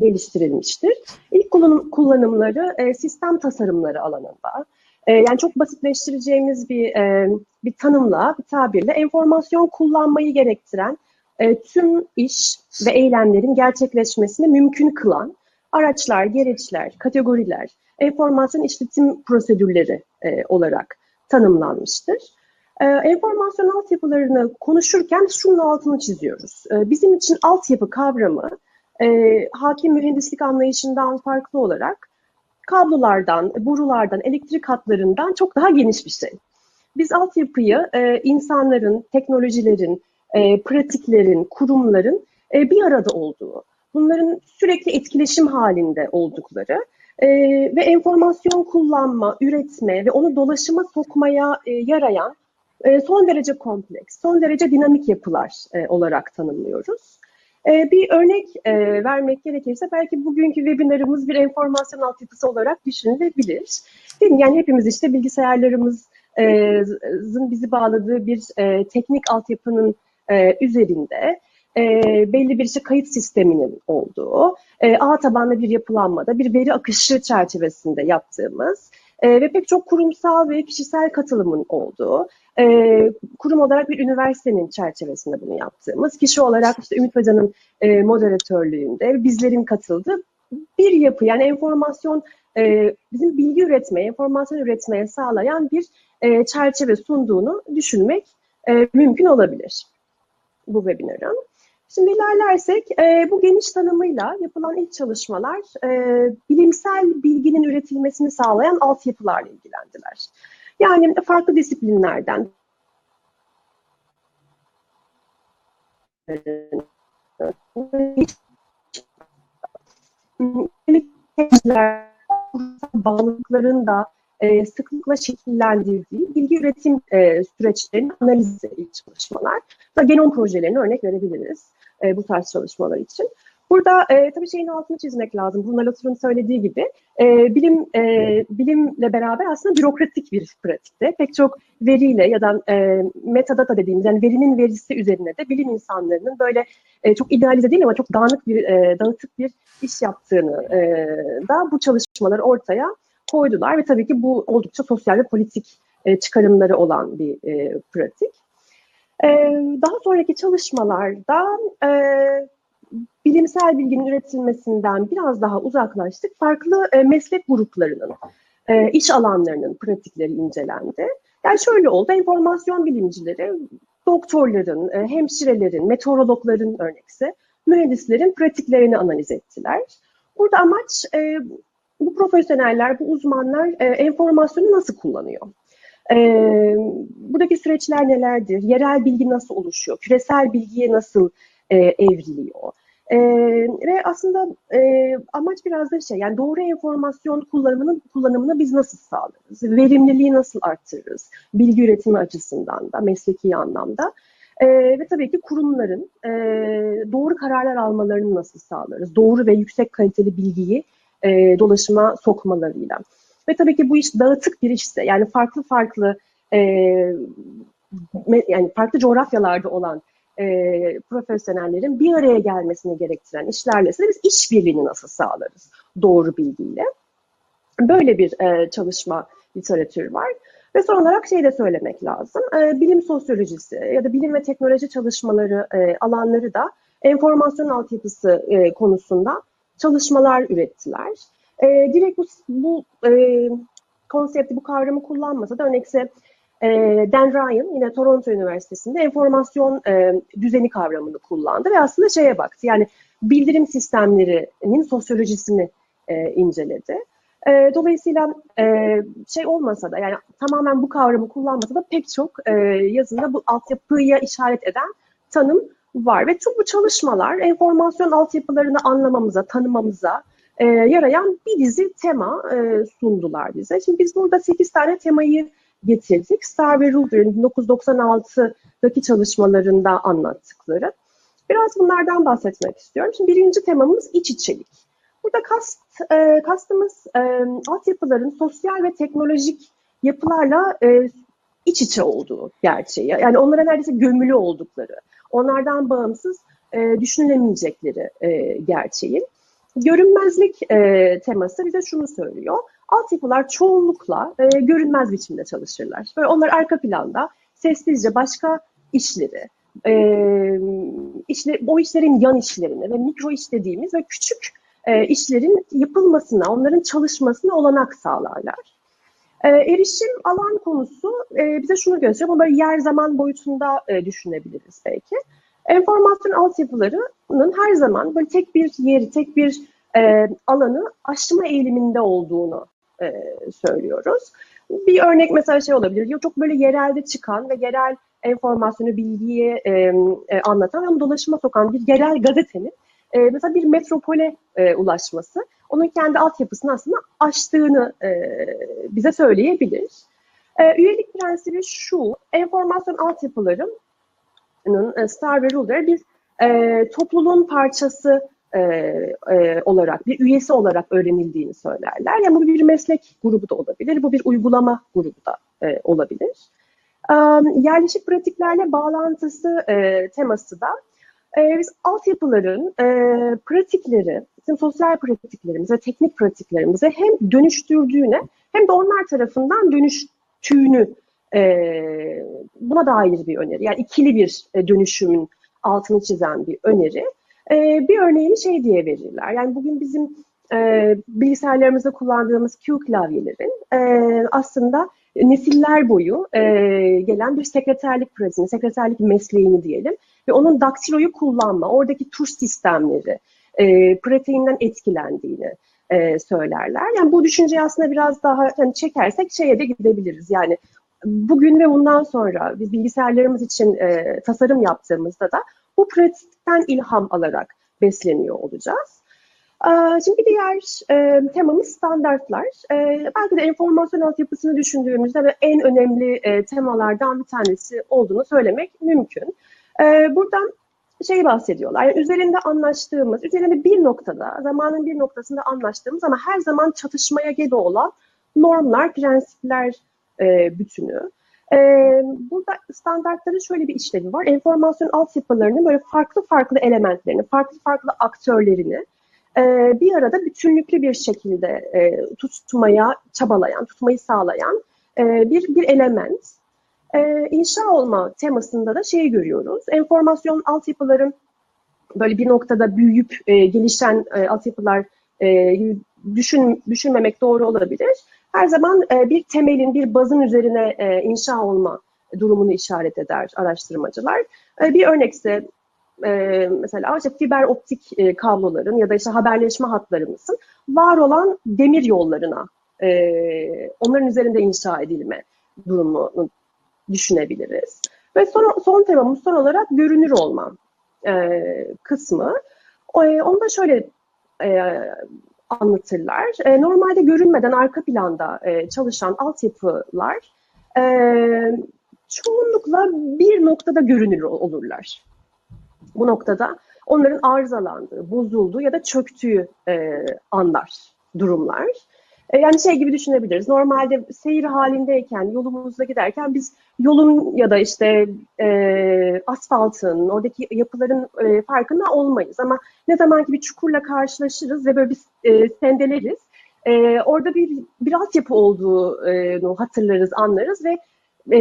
geliştirilmiştir. İlk kullanım, kullanımları e, sistem tasarımları alanında. E, yani çok basitleştireceğimiz bir e, bir tanımla, bir tabirle enformasyon kullanmayı gerektiren e, tüm iş ve eylemlerin gerçekleşmesini mümkün kılan araçlar, gereçler, kategoriler, enformasyon işletim prosedürleri e, olarak tanımlanmıştır. E, enformasyon altyapılarını konuşurken şunun altını çiziyoruz. E, bizim için altyapı kavramı e, hakim mühendislik anlayışından farklı olarak kablolardan, borulardan, elektrik hatlarından çok daha geniş bir şey. Biz altyapıyı e, insanların, teknolojilerin, e, pratiklerin, kurumların e, bir arada olduğu, bunların sürekli etkileşim halinde oldukları e, ve enformasyon kullanma, üretme ve onu dolaşıma sokmaya e, yarayan e, son derece kompleks, son derece dinamik yapılar e, olarak tanımlıyoruz. E, bir örnek e, vermek gerekirse belki bugünkü webinarımız bir enformasyon altyapısı olarak düşünülebilir. Değil mi? Yani hepimiz işte bilgisayarlarımızın bizi bağladığı bir e, teknik altyapının e, üzerinde e, belli bir işte kayıt sisteminin olduğu, e, ağ tabanlı bir yapılanmada bir veri akışı çerçevesinde yaptığımız e, ve pek çok kurumsal ve kişisel katılımın olduğu, e, kurum olarak bir üniversitenin çerçevesinde bunu yaptığımız, kişi olarak işte Ümit Hoca'nın e, moderatörlüğünde bizlerin katıldığı bir yapı yani enformasyon e, bizim bilgi üretmeye, enformasyon üretmeye sağlayan bir e, çerçeve sunduğunu düşünmek e, mümkün olabilir bu webinarın. Şimdi ilerlersek e, bu geniş tanımıyla yapılan ilk çalışmalar e, bilimsel bilginin üretilmesini sağlayan altyapılarla ilgilendiler. Yani farklı disiplinlerden bağlılıkların da e, sıklıkla şekillendirdiği bilgi üretim e, süreçlerinin analizi çalışmalar. Da genom projelerini örnek verebiliriz e, bu tarz çalışmalar için. Burada e, tabii şeyin altını çizmek lazım. Bunlar Latour'un söylediği gibi e, bilim e, bilimle beraber aslında bürokratik bir pratikte pek çok veriyle ya da e, metadata dediğimiz yani verinin verisi üzerine de bilim insanlarının böyle e, çok idealize değil ama çok dağınık bir e, dağıtık bir iş yaptığını e, da bu çalışmaları ortaya koydular ve tabii ki bu oldukça sosyal ve politik e, çıkarımları olan bir e, pratik. E, daha sonraki çalışmalarda e, bilimsel bilginin üretilmesinden biraz daha uzaklaştık. Farklı e, meslek gruplarının, e, iş alanlarının pratikleri incelendi. Yani şöyle oldu, enformasyon bilimcileri, doktorların, e, hemşirelerin, meteorologların örnekse, mühendislerin pratiklerini analiz ettiler. Burada amaç e, bu profesyoneller, bu uzmanlar e, enformasyonu nasıl kullanıyor? E, buradaki süreçler nelerdir? Yerel bilgi nasıl oluşuyor? Küresel bilgiye nasıl e, evriliyor? E, ve aslında e, amaç biraz da şey, yani doğru enformasyon kullanımını kullanımını biz nasıl sağlarız? Verimliliği nasıl arttırırız? Bilgi üretimi açısından da, mesleki anlamda. E, ve tabii ki kurumların e, doğru kararlar almalarını nasıl sağlarız? Doğru ve yüksek kaliteli bilgiyi e, dolaşıma sokmalarıyla. Ve tabii ki bu iş dağıtık bir işse yani farklı farklı e, yani farklı coğrafyalarda olan e, profesyonellerin bir araya gelmesini gerektiren işlerle biz işbirliğini nasıl sağlarız doğru bilgiyle. Böyle bir e, çalışma literatürü var. Ve son olarak şey de söylemek lazım. E, bilim sosyolojisi ya da bilim ve teknoloji çalışmaları e, alanları da enformasyon altyapısı e, konusunda çalışmalar ürettiler. E, direkt bu, bu e, konsepti, bu kavramı kullanmasa da örnekse e, Dan Ryan yine Toronto Üniversitesi'nde enformasyon e, düzeni kavramını kullandı ve aslında şeye baktı. Yani bildirim sistemlerinin sosyolojisini e, inceledi. E, dolayısıyla e, şey olmasa da yani tamamen bu kavramı kullanmasa da pek çok e, yazında bu altyapıya işaret eden tanım var. Ve tüm bu çalışmalar enformasyon altyapılarını anlamamıza, tanımamıza e, yarayan bir dizi tema e, sundular bize. Şimdi biz burada 8 tane temayı getirdik. Star ve Ruger'ın 1996'daki çalışmalarında anlattıkları. Biraz bunlardan bahsetmek istiyorum. Şimdi birinci temamız iç içelik. Burada kast, e, kastımız e, altyapıların sosyal ve teknolojik yapılarla e, iç içe olduğu gerçeği. Yani onlara neredeyse gömülü oldukları, onlardan bağımsız e, düşünülemeyecekleri e, gerçeği. Görünmezlik e, teması bize şunu söylüyor. Altyapılar çoğunlukla e, görünmez biçimde çalışırlar. Böyle onlar arka planda sessizce başka işleri, e, işle, o işlerin yan işlerini ve mikro iş dediğimiz ve küçük e, işlerin yapılmasına, onların çalışmasına olanak sağlarlar. E, erişim alan konusu e, bize şunu gösteriyor. Bunu böyle yer zaman boyutunda e, düşünebiliriz belki. Enformasyon altyapılarının her zaman böyle tek bir yeri, tek bir e, alanı aşma eğiliminde olduğunu e, söylüyoruz. Bir örnek mesela şey olabilir. Çok böyle yerelde çıkan ve yerel enformasyonu, bilgiyi e, e, anlatan ama dolaşıma sokan bir yerel gazetenin e, mesela bir metropole e, ulaşması onun kendi altyapısını aslında aştığını e, bize söyleyebilir. E, üyelik prensibi şu, enformasyon altyapılarının e, Star ve Ruler bir e, topluluğun parçası e, e, olarak, bir üyesi olarak öğrenildiğini söylerler. Yani bu bir meslek grubu da olabilir, bu bir uygulama grubu da e, olabilir. E, yerleşik pratiklerle bağlantısı e, teması da e, biz altyapıların e, pratikleri, bizim sosyal pratiklerimiz ve teknik pratiklerimize hem dönüştürdüğüne hem de onlar tarafından dönüştüğünü e, buna dair bir öneri. Yani ikili bir e, dönüşümün altını çizen bir öneri. E, bir örneğini şey diye verirler. Yani bugün bizim e, bilgisayarlarımızda kullandığımız Q klavyelerin e, aslında nesiller boyu gelen bir sekreterlik pratiğini, sekreterlik mesleğini diyelim ve onun daktiloyu kullanma, oradaki tuş sistemleri, e, pratiğinden etkilendiğini söylerler. Yani bu düşünceyi aslında biraz daha hani çekersek şeye de gidebiliriz. Yani bugün ve bundan sonra biz bilgisayarlarımız için e, tasarım yaptığımızda da bu pratikten ilham alarak besleniyor olacağız. Şimdi bir diğer e, temamız standartlar. E, belki de enformasyon altyapısını düşündüğümüzde ve en önemli e, temalardan bir tanesi olduğunu söylemek mümkün. E, buradan şey bahsediyorlar, yani üzerinde anlaştığımız, üzerinde bir noktada, zamanın bir noktasında anlaştığımız ama her zaman çatışmaya gebe olan normlar, prensipler e, bütünü. E, burada standartların şöyle bir işlevi var. Enformasyon altyapılarının böyle farklı farklı elementlerini, farklı farklı aktörlerini e, bir arada bütünlüklü bir şekilde e, tutmaya çabalayan, tutmayı sağlayan e, bir, bir element. E, inşa olma temasında da şeyi görüyoruz. Enformasyon altyapıların böyle bir noktada büyüyüp e, gelişen e, altyapılar e, düşün, düşünmemek doğru olabilir. Her zaman e, bir temelin, bir bazın üzerine e, inşa olma durumunu işaret eder araştırmacılar. E, bir örnekse e, mesela işte fiber optik kabloların ya da işte haberleşme hatlarımızın var olan demir yollarına onların üzerinde inşa edilme durumunu düşünebiliriz. Ve son, son temamız son olarak görünür olma kısmı. E, onu da şöyle anlatırlar. E, normalde görünmeden arka planda e, çalışan altyapılar e, çoğunlukla bir noktada görünür olurlar. Bu noktada onların arızalandığı, bozulduğu ya da çöktüğü e, anlar, durumlar. E, yani şey gibi düşünebiliriz. Normalde seyir halindeyken, yolumuzda giderken biz yolun ya da işte e, asfaltın, oradaki yapıların e, farkında olmayız. Ama ne zaman ki bir çukurla karşılaşırız ve böyle bir e, sendeleriz, e, orada bir, bir altyapı olduğunu hatırlarız, anlarız ve e,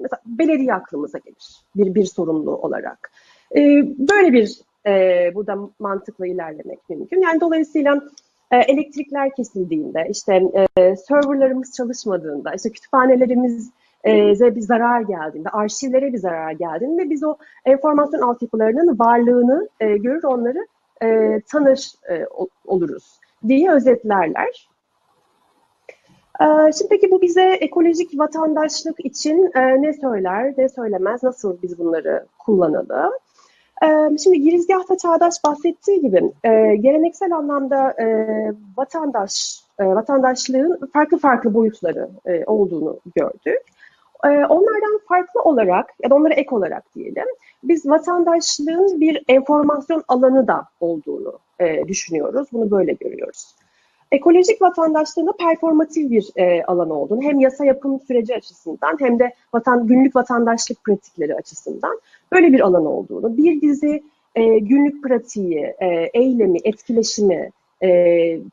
mesela belediye aklımıza gelir bir, bir sorumlu olarak. E, böyle bir e, burada mantıkla ilerlemek mümkün. Yani dolayısıyla elektrikler kesildiğinde, işte e, serverlarımız çalışmadığında, işte kütüphanelerimize bir zarar geldiğinde, arşivlere bir zarar geldiğinde biz o enformasyon altyapılarının varlığını e, görür, onları e, tanır e, oluruz diye özetlerler. E, Şimdi peki bu bize ekolojik vatandaşlık için e, ne söyler, ne söylemez, nasıl biz bunları kullanalım? Şimdi girizgahta Çağdaş bahsettiği gibi geleneksel anlamda vatandaş vatandaşlığın farklı farklı boyutları olduğunu gördük. Onlardan farklı olarak ya da onlara ek olarak diyelim biz vatandaşlığın bir enformasyon alanı da olduğunu düşünüyoruz. Bunu böyle görüyoruz. Ekolojik vatandaşlığın da performatif bir e, alan olduğunu hem yasa yapım süreci açısından hem de vatan, günlük vatandaşlık pratikleri açısından böyle bir alan olduğunu, bir dizi e, günlük pratiği, e, eylemi, etkileşimi, e,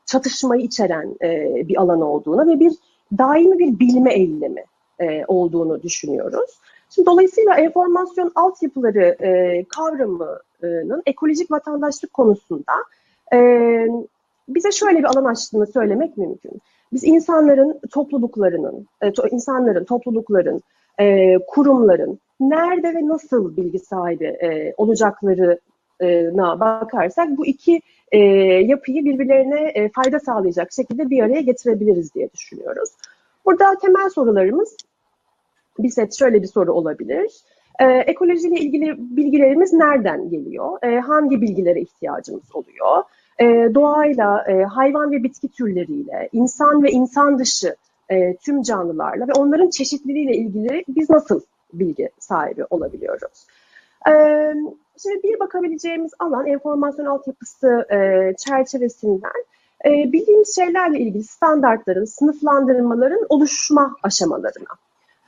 çatışmayı içeren e, bir alan olduğunu ve bir daimi bir bilme eylemi e, olduğunu düşünüyoruz. Şimdi dolayısıyla enformasyon altyapıları e, kavramının ekolojik vatandaşlık konusunda e, bize şöyle bir alan açtığını söylemek mümkün. Biz insanların topluluklarının, e, to, insanların, toplulukların, e, kurumların nerede ve nasıl bilgi sahibi e, olacaklarına bakarsak bu iki e, yapıyı birbirlerine e, fayda sağlayacak şekilde bir araya getirebiliriz diye düşünüyoruz. Burada temel sorularımız bir set şöyle bir soru olabilir. Ee, ekolojiyle ilgili bilgilerimiz nereden geliyor? Ee, hangi bilgilere ihtiyacımız oluyor? Ee, doğayla, e, hayvan ve bitki türleriyle, insan ve insan dışı e, tüm canlılarla ve onların çeşitliliğiyle ilgili biz nasıl bilgi sahibi olabiliyoruz? Ee, şimdi bir bakabileceğimiz alan enformasyon altyapısı e, çerçevesinden e, bildiğimiz şeylerle ilgili standartların, sınıflandırmaların oluşma aşamalarına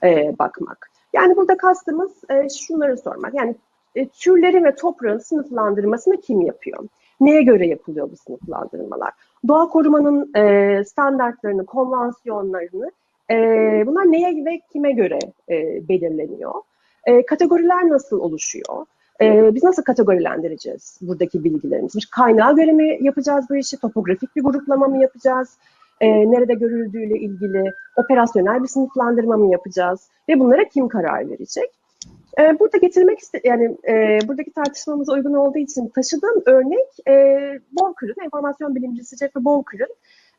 e, bakmak. Yani burada kastımız e, şunları sormak. Yani e, türleri ve toprağın sınıflandırmasını kim yapıyor? Neye göre yapılıyor bu sınıflandırmalar? Doğa korumanın e, standartlarını, konvansiyonlarını e, bunlar neye ve kime göre e, belirleniyor? E, kategoriler nasıl oluşuyor? E, biz nasıl kategorilendireceğiz buradaki bilgilerimizi? Kaynağa göre mi yapacağız bu işi? Topografik bir gruplama mı yapacağız? e, nerede görüldüğüyle ilgili operasyonel bir sınıflandırma mı yapacağız ve bunlara kim karar verecek? E, burada getirmek iste yani e, buradaki tartışmamıza uygun olduğu için taşıdığım örnek e, Bonker'ın, enformasyon bilimcisi Jeffrey Bonker'ın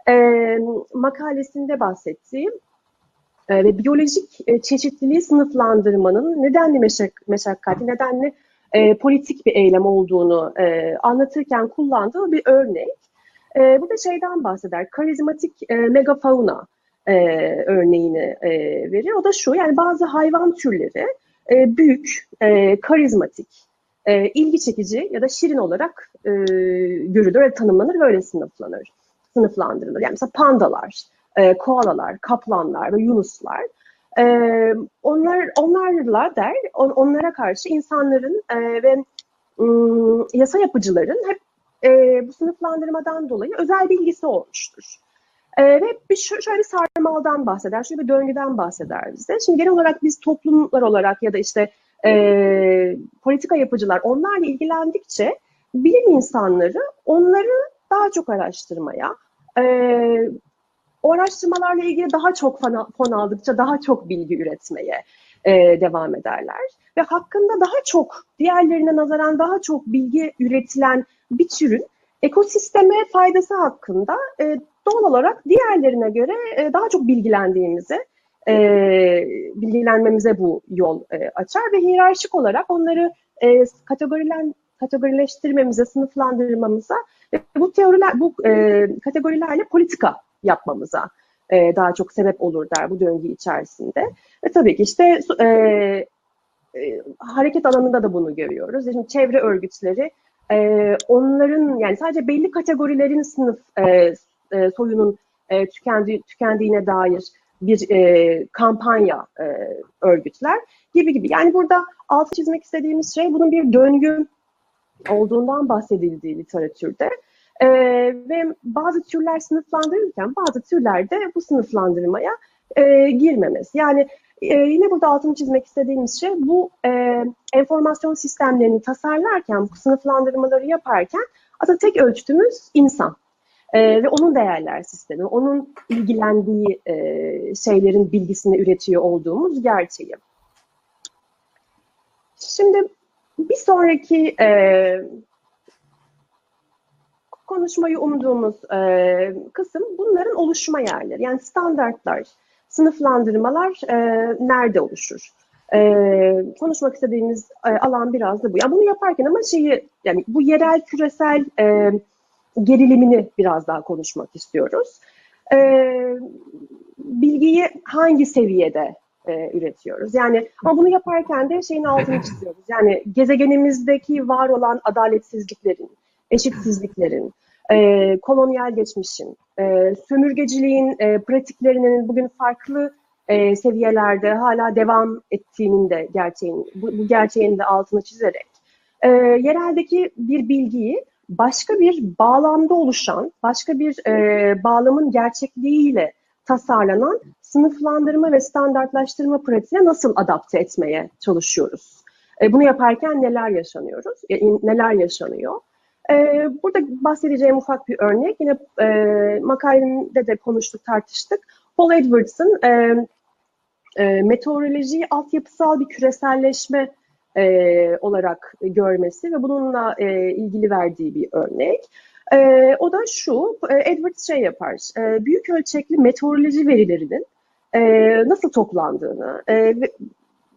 e, makalesinde bahsettiğim e, ve biyolojik e, çeşitliliği sınıflandırmanın nedenli meşak meşakkatli, nedenli e, politik bir eylem olduğunu e, anlatırken kullandığı bir örnek. E, burada şeyden bahseder, karizmatik e, megafauna e, örneğini e, verir. O da şu, yani bazı hayvan türleri e, büyük, e, karizmatik, e, ilgi çekici ya da şirin olarak e, görülür ve tanımlanır, böyle sınıflanır, sınıflandırılır. Yani mesela pandalar, e, koalalar, kaplanlar ve yunuslar. E, onlar onlarla der, on, onlara karşı insanların e, ve ım, yasa yapıcıların hep e, bu sınıflandırmadan dolayı özel bilgisi olmuştur. E, ve bir şöyle bir sarmaldan bahseder, şöyle bir döngüden bahseder bize. Şimdi genel olarak biz toplumlar olarak ya da işte e, politika yapıcılar onlarla ilgilendikçe bilim insanları onları daha çok araştırmaya, e, o araştırmalarla ilgili daha çok fon, aldıkça daha çok bilgi üretmeye e, devam ederler. Ve hakkında daha çok, diğerlerine nazaran daha çok bilgi üretilen bir türün ekosisteme faydası hakkında e, doğal olarak diğerlerine göre e, daha çok bilgilendiğimizi, e, bilgilenmemize bu yol e, açar ve hiyerarşik olarak onları kategorilen, kategorileştirmemize, sınıflandırmamıza ve bu teoriler, bu kategorilerle politika yapmamıza daha çok sebep olur der bu döngü içerisinde. Ve tabii ki işte e, e, hareket alanında da bunu görüyoruz. Şimdi çevre örgütleri e, onların yani sadece belli kategorilerin sınıf e, e, soyunun e, tükendi, tükendiğine dair bir e, kampanya e, örgütler gibi gibi. Yani burada altı çizmek istediğimiz şey bunun bir döngü olduğundan bahsedildiği literatürde. E, ve bazı türler sınıflandırırken bazı türler de bu sınıflandırmaya e, girmemesi. Yani e, yine burada altını çizmek istediğimiz şey bu e, enformasyon sistemlerini tasarlarken, bu sınıflandırmaları yaparken aslında tek ölçütümüz insan. E, ve onun değerler sistemi, onun ilgilendiği e, şeylerin bilgisini üretiyor olduğumuz gerçeği. Şimdi bir sonraki e, konuşmayı umduğumuz e, kısım bunların oluşma yerleri. Yani standartlar, sınıflandırmalar e, nerede oluşur? E, konuşmak istediğimiz e, alan biraz da bu. Yani bunu yaparken ama şeyi yani bu yerel küresel e, gerilimini biraz daha konuşmak istiyoruz. E, bilgiyi hangi seviyede e, üretiyoruz? Yani ama bunu yaparken de şeyin altını <laughs> çiziyoruz. Yani gezegenimizdeki var olan adaletsizliklerin, eşitsizliklerin, e, kolonyal geçmişin, e, sömürgeciliğin e, pratiklerinin bugün farklı e, seviyelerde hala devam ettiğinin de gerçeğin, bu, bu gerçeğin de altını çizerek e, yereldeki bir bilgiyi başka bir bağlamda oluşan, başka bir e, bağlamın gerçekliğiyle tasarlanan sınıflandırma ve standartlaştırma pratiğine nasıl adapte etmeye çalışıyoruz? E, bunu yaparken neler yaşanıyoruz, e, neler yaşanıyor? E, burada bahsedeceğim ufak bir örnek, yine e, makalede de konuştuk, tartıştık. Paul Edwards'ın e, e, meteorolojiyi altyapısal bir küreselleşme e, olarak görmesi ve bununla e, ilgili verdiği bir örnek. E, o da şu, e, Edwards şey yapar, e, büyük ölçekli meteoroloji verilerinin e, nasıl toplandığını e, ve,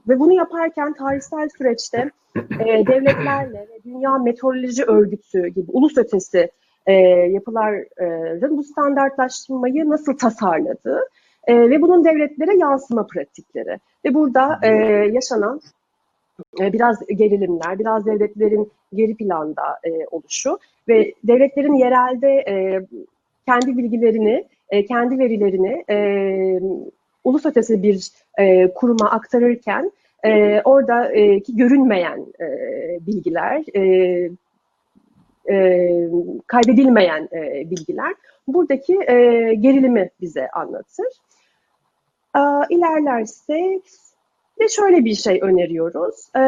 ve bunu yaparken tarihsel süreçte e, devletlerle ve Dünya Meteoroloji Örgütü gibi ulus ötesi e, yapıların bu standartlaşmayı nasıl tasarladığı e, ve bunun devletlere yansıma pratikleri. Ve burada e, yaşanan biraz gerilimler, biraz devletlerin geri planda e, oluşu ve devletlerin yerelde e, kendi bilgilerini, e, kendi verilerini e, ulus ötesi bir e, kuruma aktarırken e, oradaki görünmeyen e, bilgiler, e, e, kaydedilmeyen e, bilgiler buradaki e, gerilimi bize anlatır. E, ilerlersek ve şöyle bir şey öneriyoruz. E,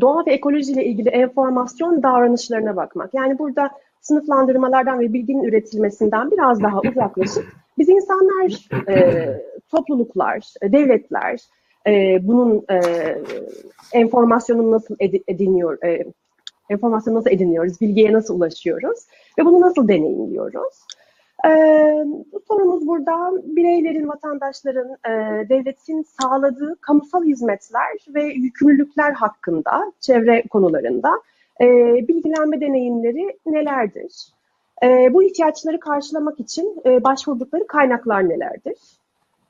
doğa ve ekoloji ile ilgili enformasyon davranışlarına bakmak. Yani burada sınıflandırmalardan ve bilginin üretilmesinden biraz daha uzaklaşıp biz insanlar, e, topluluklar, devletler e, bunun e, enformasyonunu nasıl ediniyor, e, enformasyonu nasıl ediniyoruz, bilgiye nasıl ulaşıyoruz ve bunu nasıl deneyimliyoruz? E, bu sorumuz burada bireylerin, vatandaşların, e, devletin sağladığı kamusal hizmetler ve yükümlülükler hakkında, çevre konularında e, bilgilenme deneyimleri nelerdir? E, bu ihtiyaçları karşılamak için e, başvurdukları kaynaklar nelerdir?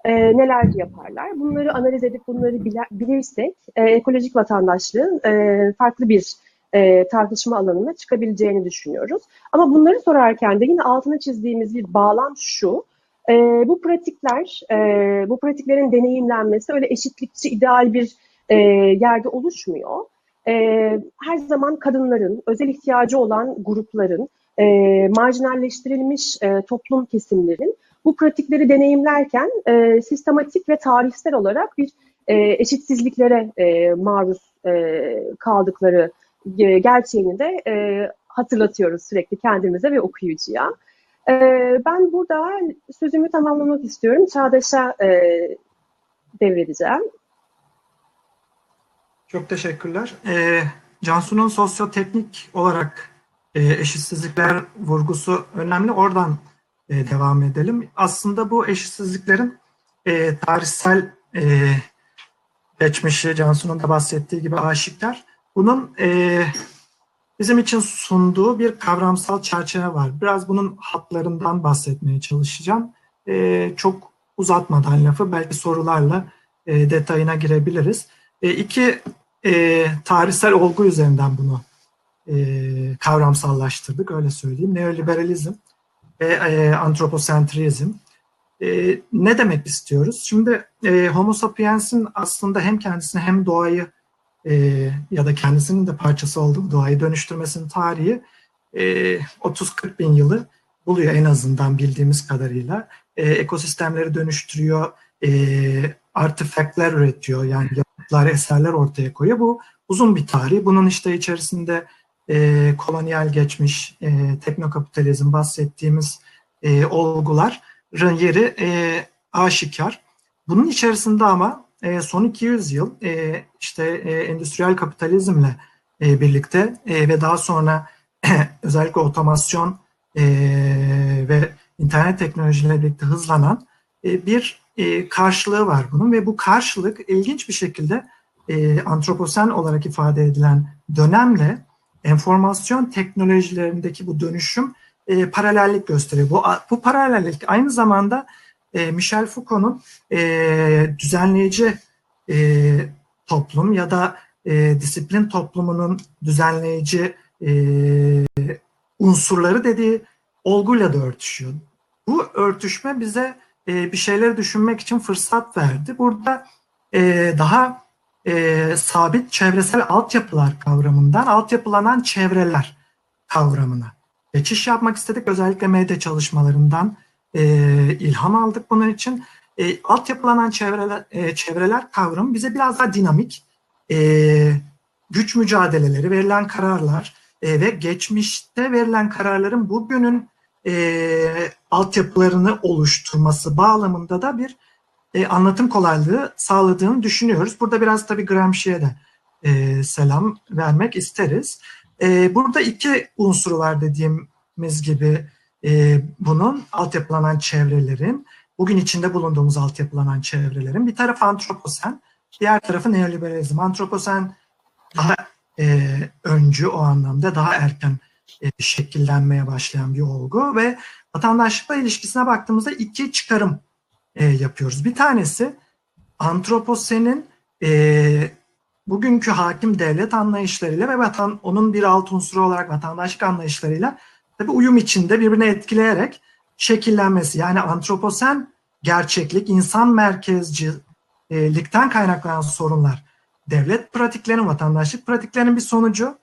E, neler yaparlar? Bunları analiz edip bunları biler, bilirsek e, ekolojik vatandaşlığın e, farklı bir e, tartışma alanına çıkabileceğini düşünüyoruz. Ama bunları sorarken de yine altına çizdiğimiz bir bağlam şu. E, bu pratikler, e, bu pratiklerin deneyimlenmesi öyle eşitlikçi ideal bir e, yerde oluşmuyor. E, her zaman kadınların, özel ihtiyacı olan grupların, e, marjinalleştirilmiş e, toplum kesimlerin bu pratikleri deneyimlerken e, sistematik ve tarihsel olarak bir e, eşitsizliklere e, maruz e, kaldıkları e, gerçeğini de e, hatırlatıyoruz sürekli kendimize ve okuyucuya. E, ben burada sözümü tamamlamak istiyorum. Çağdaş'a e, devredeceğim. Çok teşekkürler. E, Cansu'nun sosyoteknik olarak e, eşitsizlikler vurgusu önemli. Oradan e, devam edelim. Aslında bu eşitsizliklerin e, tarihsel e, geçmişi Cansu'nun da bahsettiği gibi aşikar. Bunun e, bizim için sunduğu bir kavramsal çerçeve var. Biraz bunun hatlarından bahsetmeye çalışacağım. E, çok uzatmadan lafı belki sorularla e, detayına girebiliriz. E, iki e, tarihsel olgu üzerinden bunu e, kavramsallaştırdık öyle söyleyeyim. Neoliberalizm ve e, antroposentrizm. E, ne demek istiyoruz? Şimdi e, Homo sapiens'in aslında hem kendisini hem doğayı e, ya da kendisinin de parçası olduğu doğayı dönüştürmesinin tarihi e, 30-40 bin yılı buluyor en azından bildiğimiz kadarıyla. E, ekosistemleri dönüştürüyor, e, artifactler üretiyor yani yapıtlar, eserler ortaya koyuyor. Bu uzun bir tarih. Bunun işte içerisinde e, kolonyal geçmiş, e, teknokapitalizm bahsettiğimiz e, olguların yeri e, aşikar. Bunun içerisinde ama e, son 200 yıl e, işte e, endüstriyel kapitalizmle e, birlikte e, ve daha sonra <clears throat> özellikle otomasyon e, ve internet teknolojileriyle birlikte hızlanan e, bir e, karşılığı var bunun ve bu karşılık ilginç bir şekilde e, antroposen olarak ifade edilen dönemle enformasyon teknolojilerindeki bu dönüşüm e, paralellik gösteriyor. Bu, bu paralellik aynı zamanda e, Michel Foucault'un e, düzenleyici e, toplum ya da e, disiplin toplumunun düzenleyici e, unsurları dediği olguyla da örtüşüyor. Bu örtüşme bize e, bir şeyleri düşünmek için fırsat verdi. Burada e, daha e, sabit çevresel altyapılar kavramından altyapılanan çevreler kavramına geçiş yapmak istedik. Özellikle medya çalışmalarından e, ilham aldık bunun için. E, altyapılanan çevreler, e, çevreler kavramı bize biraz daha dinamik, e, güç mücadeleleri, verilen kararlar e, ve geçmişte verilen kararların bugünün e, altyapılarını oluşturması bağlamında da bir e, anlatım kolaylığı sağladığını düşünüyoruz. Burada biraz tabii Gramsci'ye de e, selam vermek isteriz. E, burada iki unsuru var dediğimiz gibi e, bunun altyapılanan çevrelerin, bugün içinde bulunduğumuz altyapılanan çevrelerin bir tarafı antroposen, diğer tarafı neoliberalizm. Antroposen daha e, öncü o anlamda daha erken e, şekillenmeye başlayan bir olgu ve vatandaşlıkla ilişkisine baktığımızda iki çıkarım e, yapıyoruz. Bir tanesi antroposenin e, bugünkü hakim devlet anlayışlarıyla ve vatan onun bir alt unsuru olarak vatandaşlık anlayışlarıyla tabi uyum içinde birbirini etkileyerek şekillenmesi. Yani antroposen gerçeklik, insan merkezcilikten kaynaklanan sorunlar devlet pratiklerinin, vatandaşlık pratiklerinin bir sonucu.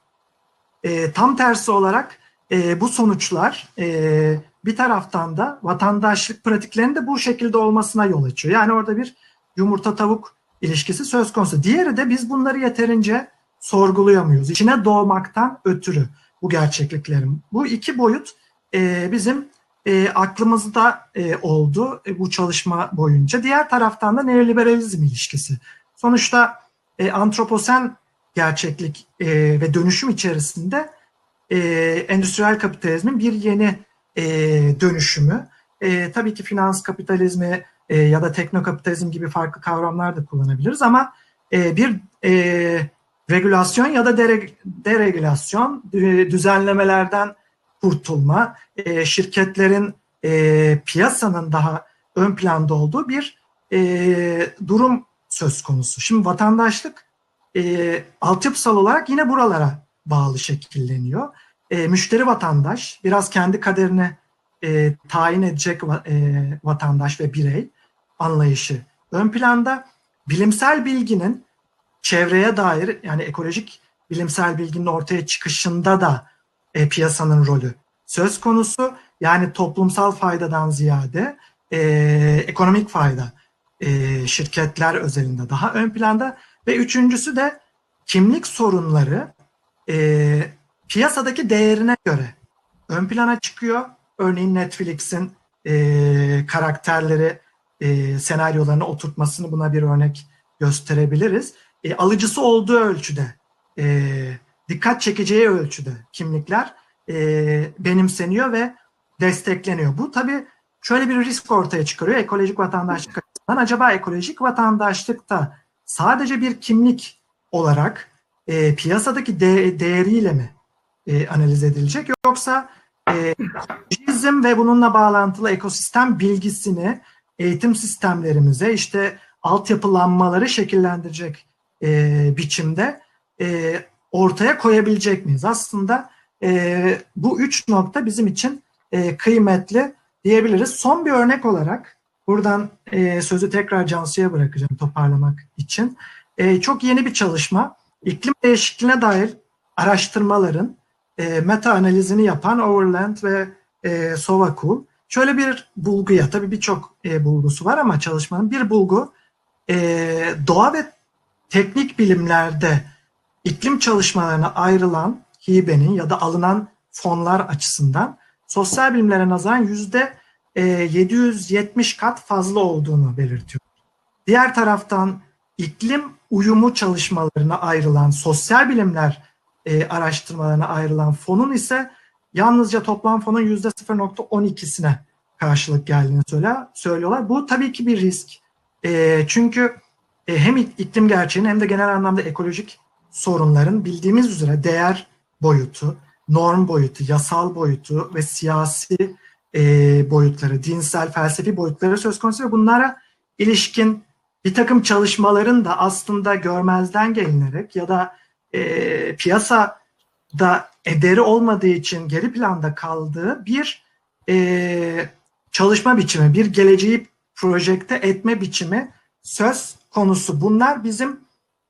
E, tam tersi olarak e, bu sonuçlar e, bir taraftan da vatandaşlık pratiklerinin de bu şekilde olmasına yol açıyor. Yani orada bir yumurta tavuk ilişkisi söz konusu. Diğeri de biz bunları yeterince sorgulayamıyoruz. İçine doğmaktan ötürü bu gerçekliklerin. Bu iki boyut e, bizim e, aklımızda e, oldu e, bu çalışma boyunca. Diğer taraftan da neoliberalizm ilişkisi. Sonuçta e, antroposen gerçeklik e, ve dönüşüm içerisinde e, endüstriyel kapitalizmin bir yeni e, dönüşümü. E, tabii ki finans kapitalizmi e, ya da teknokapitalizm gibi farklı kavramlar da kullanabiliriz ama e, bir e, regülasyon ya da dere, deregülasyon, düzenlemelerden kurtulma, e, şirketlerin e, piyasanın daha ön planda olduğu bir e, durum söz konusu. Şimdi vatandaşlık e, altyapısal olarak yine buralara bağlı şekilleniyor. E, müşteri vatandaş, biraz kendi kaderini e, tayin edecek e, vatandaş ve birey anlayışı ön planda. Bilimsel bilginin çevreye dair yani ekolojik bilimsel bilginin ortaya çıkışında da e, piyasanın rolü söz konusu. Yani toplumsal faydadan ziyade e, ekonomik fayda e, şirketler özelinde daha ön planda ve üçüncüsü de kimlik sorunları e, piyasadaki değerine göre ön plana çıkıyor. Örneğin Netflix'in e, karakterleri e, senaryolarını oturtmasını buna bir örnek gösterebiliriz. E, alıcısı olduğu ölçüde, e, dikkat çekeceği ölçüde kimlikler e, benimseniyor ve destekleniyor. Bu tabii şöyle bir risk ortaya çıkarıyor ekolojik vatandaşlık açısından. Acaba ekolojik vatandaşlıkta sadece bir kimlik olarak e, piyasadaki de, değeriyle mi e, analiz edilecek yoksa e, ve bununla bağlantılı ekosistem bilgisini eğitim sistemlerimize işte altyapılanmaları şekillendirecek e, biçimde e, ortaya koyabilecek miyiz? Aslında e, bu üç nokta bizim için e, kıymetli diyebiliriz. Son bir örnek olarak buradan e, sözü tekrar Cansu'ya bırakacağım toparlamak için. E, çok yeni bir çalışma. İklim değişikliğine dair araştırmaların e, meta analizini yapan Overland ve e, Sovakul şöyle bir bulguya, tabii birçok e, bulgusu var ama çalışmanın bir bulgu e, doğa ve teknik bilimlerde iklim çalışmalarına ayrılan hibenin ya da alınan fonlar açısından sosyal bilimlere nazaran yüzde e, 770 kat fazla olduğunu belirtiyor. Diğer taraftan iklim uyumu çalışmalarına ayrılan sosyal bilimler e, araştırmalarına ayrılan fonun ise yalnızca toplam fonun yüzde 0.12'sine karşılık geldiğini söylüyorlar. Bu tabii ki bir risk. E, çünkü e, hem iklim gerçeğinin hem de genel anlamda ekolojik sorunların bildiğimiz üzere değer boyutu, norm boyutu, yasal boyutu ve siyasi e, boyutları, dinsel, felsefi boyutları söz konusu ve bunlara ilişkin bir takım çalışmaların da aslında görmezden gelinerek ya da e, piyasada ederi olmadığı için geri planda kaldığı bir e, çalışma biçimi, bir geleceği projekte etme biçimi söz konusu. Bunlar bizim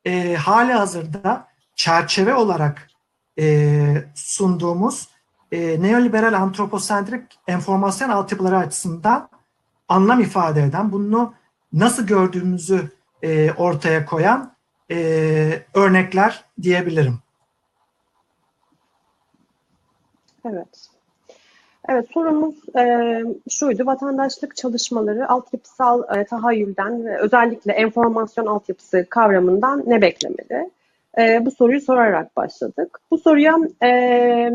e, hali hazırda çerçeve olarak e, sunduğumuz e, neoliberal antroposentrik enformasyon altyapıları açısından anlam ifade eden, bunu nasıl gördüğümüzü e, ortaya koyan e, örnekler diyebilirim. Evet. Evet sorumuz e, şuydu. Vatandaşlık çalışmaları altyapısal e, tahayyülden ve özellikle enformasyon altyapısı kavramından ne beklemeli? E, bu soruyu sorarak başladık. Bu soruya e,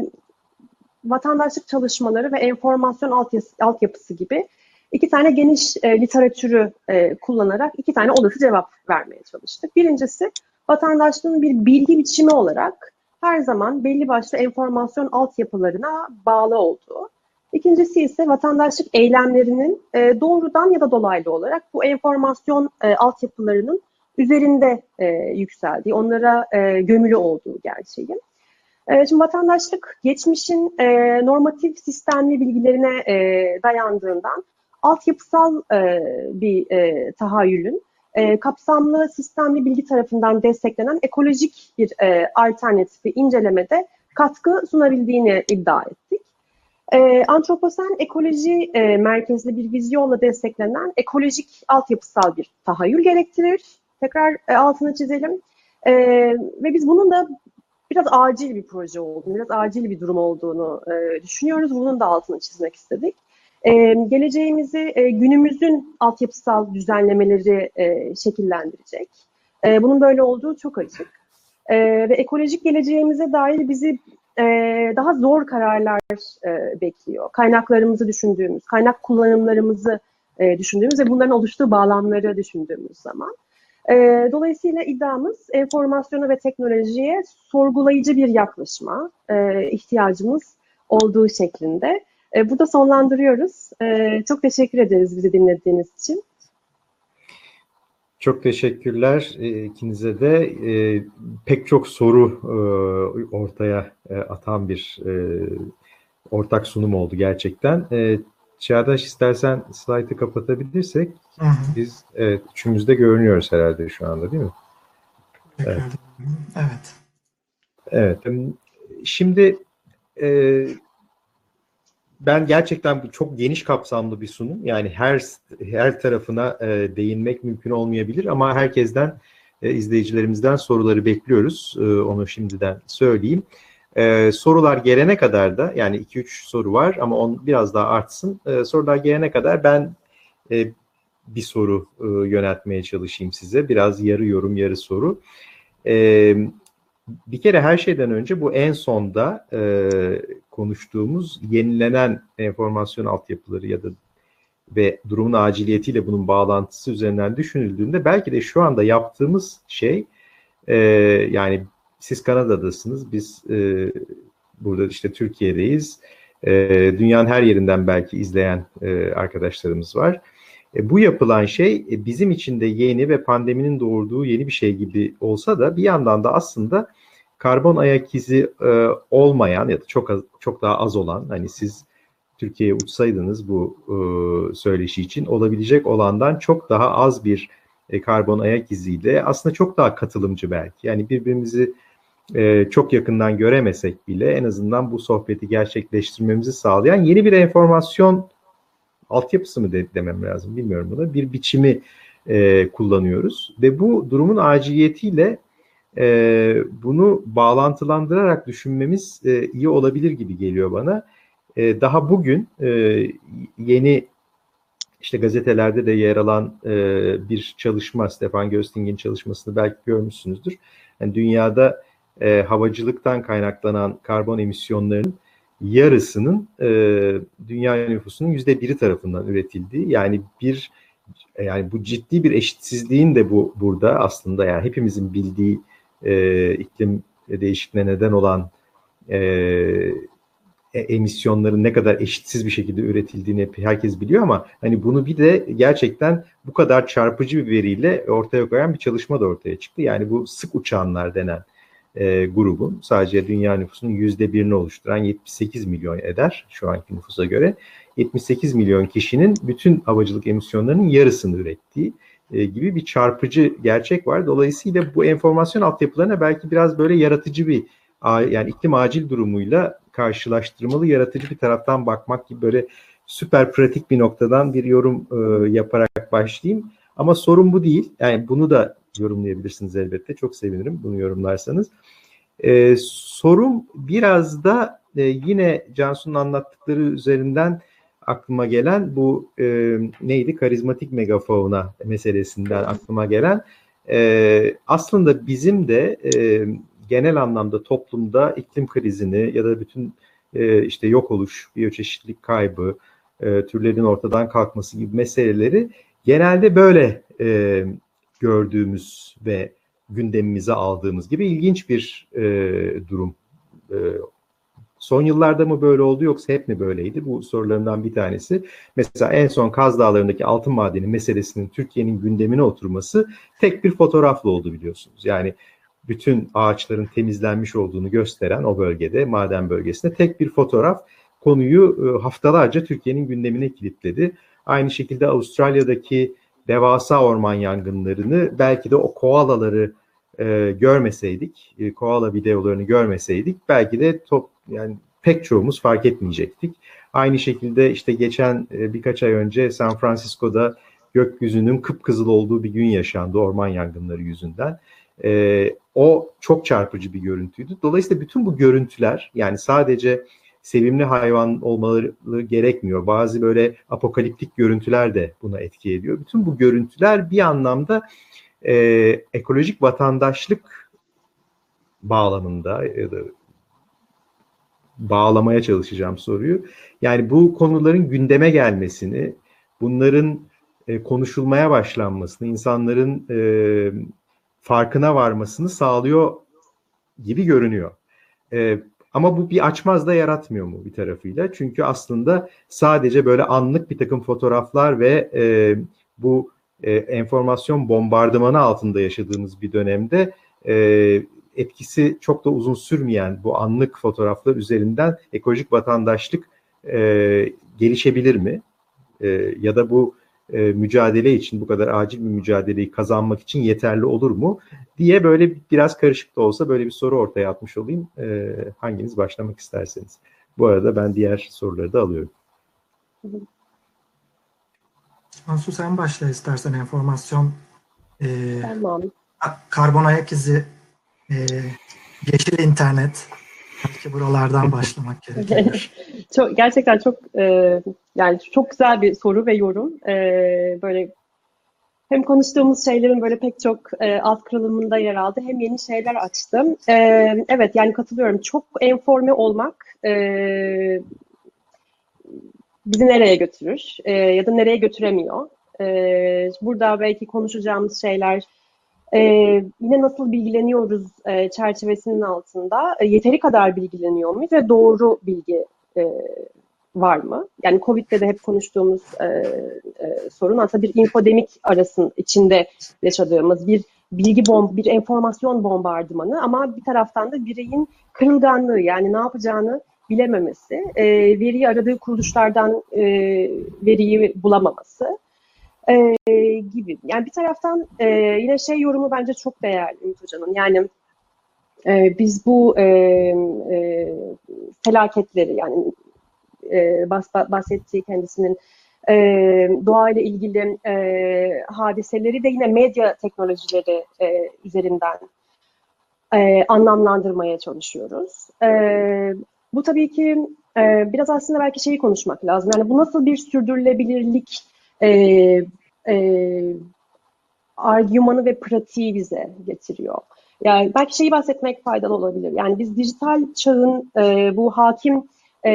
vatandaşlık çalışmaları ve enformasyon altyapısı, altyapısı gibi iki tane geniş e, literatürü e, kullanarak iki tane olası cevap vermeye çalıştık. Birincisi vatandaşlığın bir bilgi biçimi olarak her zaman belli başlı enformasyon altyapılarına bağlı olduğu. İkincisi ise vatandaşlık eylemlerinin e, doğrudan ya da dolaylı olarak bu enformasyon e, altyapılarının üzerinde e, yükseldiği, onlara e, gömülü olduğu gerçeği. E, şimdi vatandaşlık geçmişin e, normatif sistemli bilgilerine e, dayandığından altyapısal e, bir e, tahayyülün e, kapsamlı sistemli bilgi tarafından desteklenen ekolojik bir e, alternatifi incelemede katkı sunabildiğini iddia ettik. E, antroposen ekoloji e, merkezli bir vizyonla desteklenen ekolojik altyapısal bir tahayyül gerektirir. Tekrar e, altını çizelim. E, ve biz bunun da biraz acil bir proje olduğunu, biraz acil bir durum olduğunu e, düşünüyoruz. Bunun da altını çizmek istedik. E, geleceğimizi e, günümüzün altyapısal düzenlemeleri e, şekillendirecek. E, bunun böyle olduğu çok açık. E, ve ekolojik geleceğimize dair bizi e, daha zor kararlar e, bekliyor. Kaynaklarımızı düşündüğümüz, kaynak kullanımlarımızı e, düşündüğümüz ve bunların oluştuğu bağlamları düşündüğümüz zaman. E, dolayısıyla iddiamız enformasyona ve teknolojiye sorgulayıcı bir yaklaşıma e, ihtiyacımız olduğu şeklinde. Burada sonlandırıyoruz. Çok teşekkür ederiz bizi dinlediğiniz için. Çok teşekkürler e, ikinize de. E, pek çok soru e, ortaya e, atan bir e, ortak sunum oldu gerçekten. E, Çağdaş istersen slaytı kapatabilirsek Hı hı. biz evet, üçümüz de görünüyoruz herhalde şu anda değil mi? Evet. Evet. Evet. Şimdi e, ben gerçekten çok geniş kapsamlı bir sunum. Yani her her tarafına e, değinmek mümkün olmayabilir ama herkesten e, izleyicilerimizden soruları bekliyoruz. E, onu şimdiden söyleyeyim. E, sorular gelene kadar da yani 2-3 soru var ama on biraz daha artsın. E, sorular gelene kadar ben e, bir soru e, yöneltmeye çalışayım size. Biraz yarı yorum yarı soru. E, bir kere her şeyden önce bu en sonda e, konuştuğumuz yenilenen enformasyon altyapıları ya da ve durumun aciliyetiyle bunun bağlantısı üzerinden düşünüldüğünde belki de şu anda yaptığımız şey e, yani siz Kanada'dasınız, biz e, burada işte Türkiye'deyiz. E, dünyanın her yerinden belki izleyen e, arkadaşlarımız var. E, bu yapılan şey e, bizim için de yeni ve pandeminin doğurduğu yeni bir şey gibi olsa da bir yandan da aslında karbon ayak izi e, olmayan ya da çok az, çok daha az olan hani siz Türkiye'ye uçsaydınız bu e, söyleşi için olabilecek olandan çok daha az bir e, karbon ayak iziyle aslında çok daha katılımcı belki. Yani birbirimizi e, çok yakından göremesek bile en azından bu sohbeti gerçekleştirmemizi sağlayan yeni bir enformasyon altyapısı mı de, demem lazım bilmiyorum buna bir biçimi e, kullanıyoruz ve bu durumun aciliyetiyle e, bunu bağlantılandırarak düşünmemiz e, iyi olabilir gibi geliyor bana. E, daha bugün e, yeni işte gazetelerde de yer alan e, bir çalışma, Stefan Gösting'in çalışmasını belki görmüşsünüzdür. Yani dünyada e, havacılıktan kaynaklanan karbon emisyonlarının yarısının e, dünya nüfusunun yüzde biri tarafından üretildiği yani bir yani bu ciddi bir eşitsizliğin de bu burada aslında yani hepimizin bildiği e, iklim değişikliğine neden olan e, emisyonların ne kadar eşitsiz bir şekilde üretildiğini herkes biliyor ama hani bunu bir de gerçekten bu kadar çarpıcı bir veriyle ortaya koyan bir çalışma da ortaya çıktı. Yani bu sık uçanlar denen e, grubun sadece dünya nüfusunun yüzde birini oluşturan 78 milyon eder şu anki nüfusa göre. 78 milyon kişinin bütün havacılık emisyonlarının yarısını ürettiği e, gibi bir çarpıcı gerçek var. Dolayısıyla bu enformasyon altyapılarına belki biraz böyle yaratıcı bir yani iklim acil durumuyla karşılaştırmalı yaratıcı bir taraftan bakmak gibi böyle süper pratik bir noktadan bir yorum e, yaparak başlayayım. Ama sorun bu değil. Yani bunu da yorumlayabilirsiniz elbette. Çok sevinirim bunu yorumlarsanız. E, sorum biraz da e, yine Cansu'nun anlattıkları üzerinden aklıma gelen bu e, neydi? Karizmatik megafauna meselesinden aklıma gelen e, aslında bizim de e, genel anlamda toplumda iklim krizini ya da bütün e, işte yok oluş, biyoçeşitlilik kaybı, e, türlerin ortadan kalkması gibi meseleleri genelde böyle e, gördüğümüz ve gündemimize aldığımız gibi ilginç bir e, durum. E, son yıllarda mı böyle oldu yoksa hep mi böyleydi? Bu sorularımdan bir tanesi. Mesela en son Kaz Dağları'ndaki altın madeni meselesinin Türkiye'nin gündemine oturması tek bir fotoğrafla oldu biliyorsunuz. Yani bütün ağaçların temizlenmiş olduğunu gösteren o bölgede, maden bölgesinde tek bir fotoğraf konuyu e, haftalarca Türkiye'nin gündemine kilitledi. Aynı şekilde Avustralya'daki devasa orman yangınlarını belki de o koalaları e, görmeseydik, e, koala videolarını görmeseydik belki de top yani pek çoğumuz fark etmeyecektik. Aynı şekilde işte geçen e, birkaç ay önce San Francisco'da gökyüzünün kıpkızıl olduğu bir gün yaşandı orman yangınları yüzünden. E, o çok çarpıcı bir görüntüydü. Dolayısıyla bütün bu görüntüler yani sadece sevimli hayvan olmaları gerekmiyor. Bazı böyle apokaliptik görüntüler de buna etki ediyor. Bütün bu görüntüler bir anlamda e, ekolojik vatandaşlık bağlamında ya da bağlamaya çalışacağım soruyu. Yani bu konuların gündeme gelmesini, bunların e, konuşulmaya başlanmasını, insanların e, farkına varmasını sağlıyor gibi görünüyor. E, ama bu bir açmaz da yaratmıyor mu bir tarafıyla? Çünkü aslında sadece böyle anlık bir takım fotoğraflar ve e, bu e, enformasyon bombardımanı altında yaşadığımız bir dönemde e, etkisi çok da uzun sürmeyen bu anlık fotoğraflar üzerinden ekolojik vatandaşlık e, gelişebilir mi? E, ya da bu e, mücadele için bu kadar acil bir mücadeleyi kazanmak için yeterli olur mu diye böyle biraz karışık da olsa böyle bir soru ortaya atmış olayım. E, hanginiz başlamak isterseniz. Bu arada ben diğer soruları da alıyorum. Ansu sen başla istersen enformasyon e, Tamam. karbon ayak izi e, yeşil internet belki buralardan <laughs> başlamak gerekiyor. <laughs> çok gerçekten çok e, yani çok güzel bir soru ve yorum. E, böyle hem konuştuğumuz şeylerin böyle pek çok e, alt kırılımında yer aldı hem yeni şeyler açtım. E, evet yani katılıyorum. Çok enforme olmak e, bizi nereye götürür e, ya da nereye götüremiyor. E, burada belki konuşacağımız şeyler e, yine nasıl bilgileniyoruz e, çerçevesinin altında e, yeteri kadar bilgileniyor muyuz ve doğru bilgi e, var mı? Yani Covid'de de hep konuştuğumuz e, e, sorun aslında bir infodemik arasın içinde yaşadığımız bir bilgi bomb, bir enformasyon bombardımanı ama bir taraftan da bireyin kırılganlığı yani ne yapacağını bilememesi, e, veriyi aradığı kuruluşlardan e, veriyi bulamaması e, gibi. Yani bir taraftan e, yine şey yorumu bence çok değerli Ümit Hoca'nın. Yani e, biz bu e, e, felaketleri yani e, bahs bahsettiği kendisinin e, doğayla ilgili e, hadiseleri de yine medya teknolojileri e, üzerinden e, anlamlandırmaya çalışıyoruz. E, bu tabii ki e, biraz aslında belki şeyi konuşmak lazım. Yani bu nasıl bir sürdürülebilirlik e, e, argümanı ve pratiği bize getiriyor. Yani belki şeyi bahsetmek faydalı olabilir. Yani biz dijital çağın e, bu hakim e,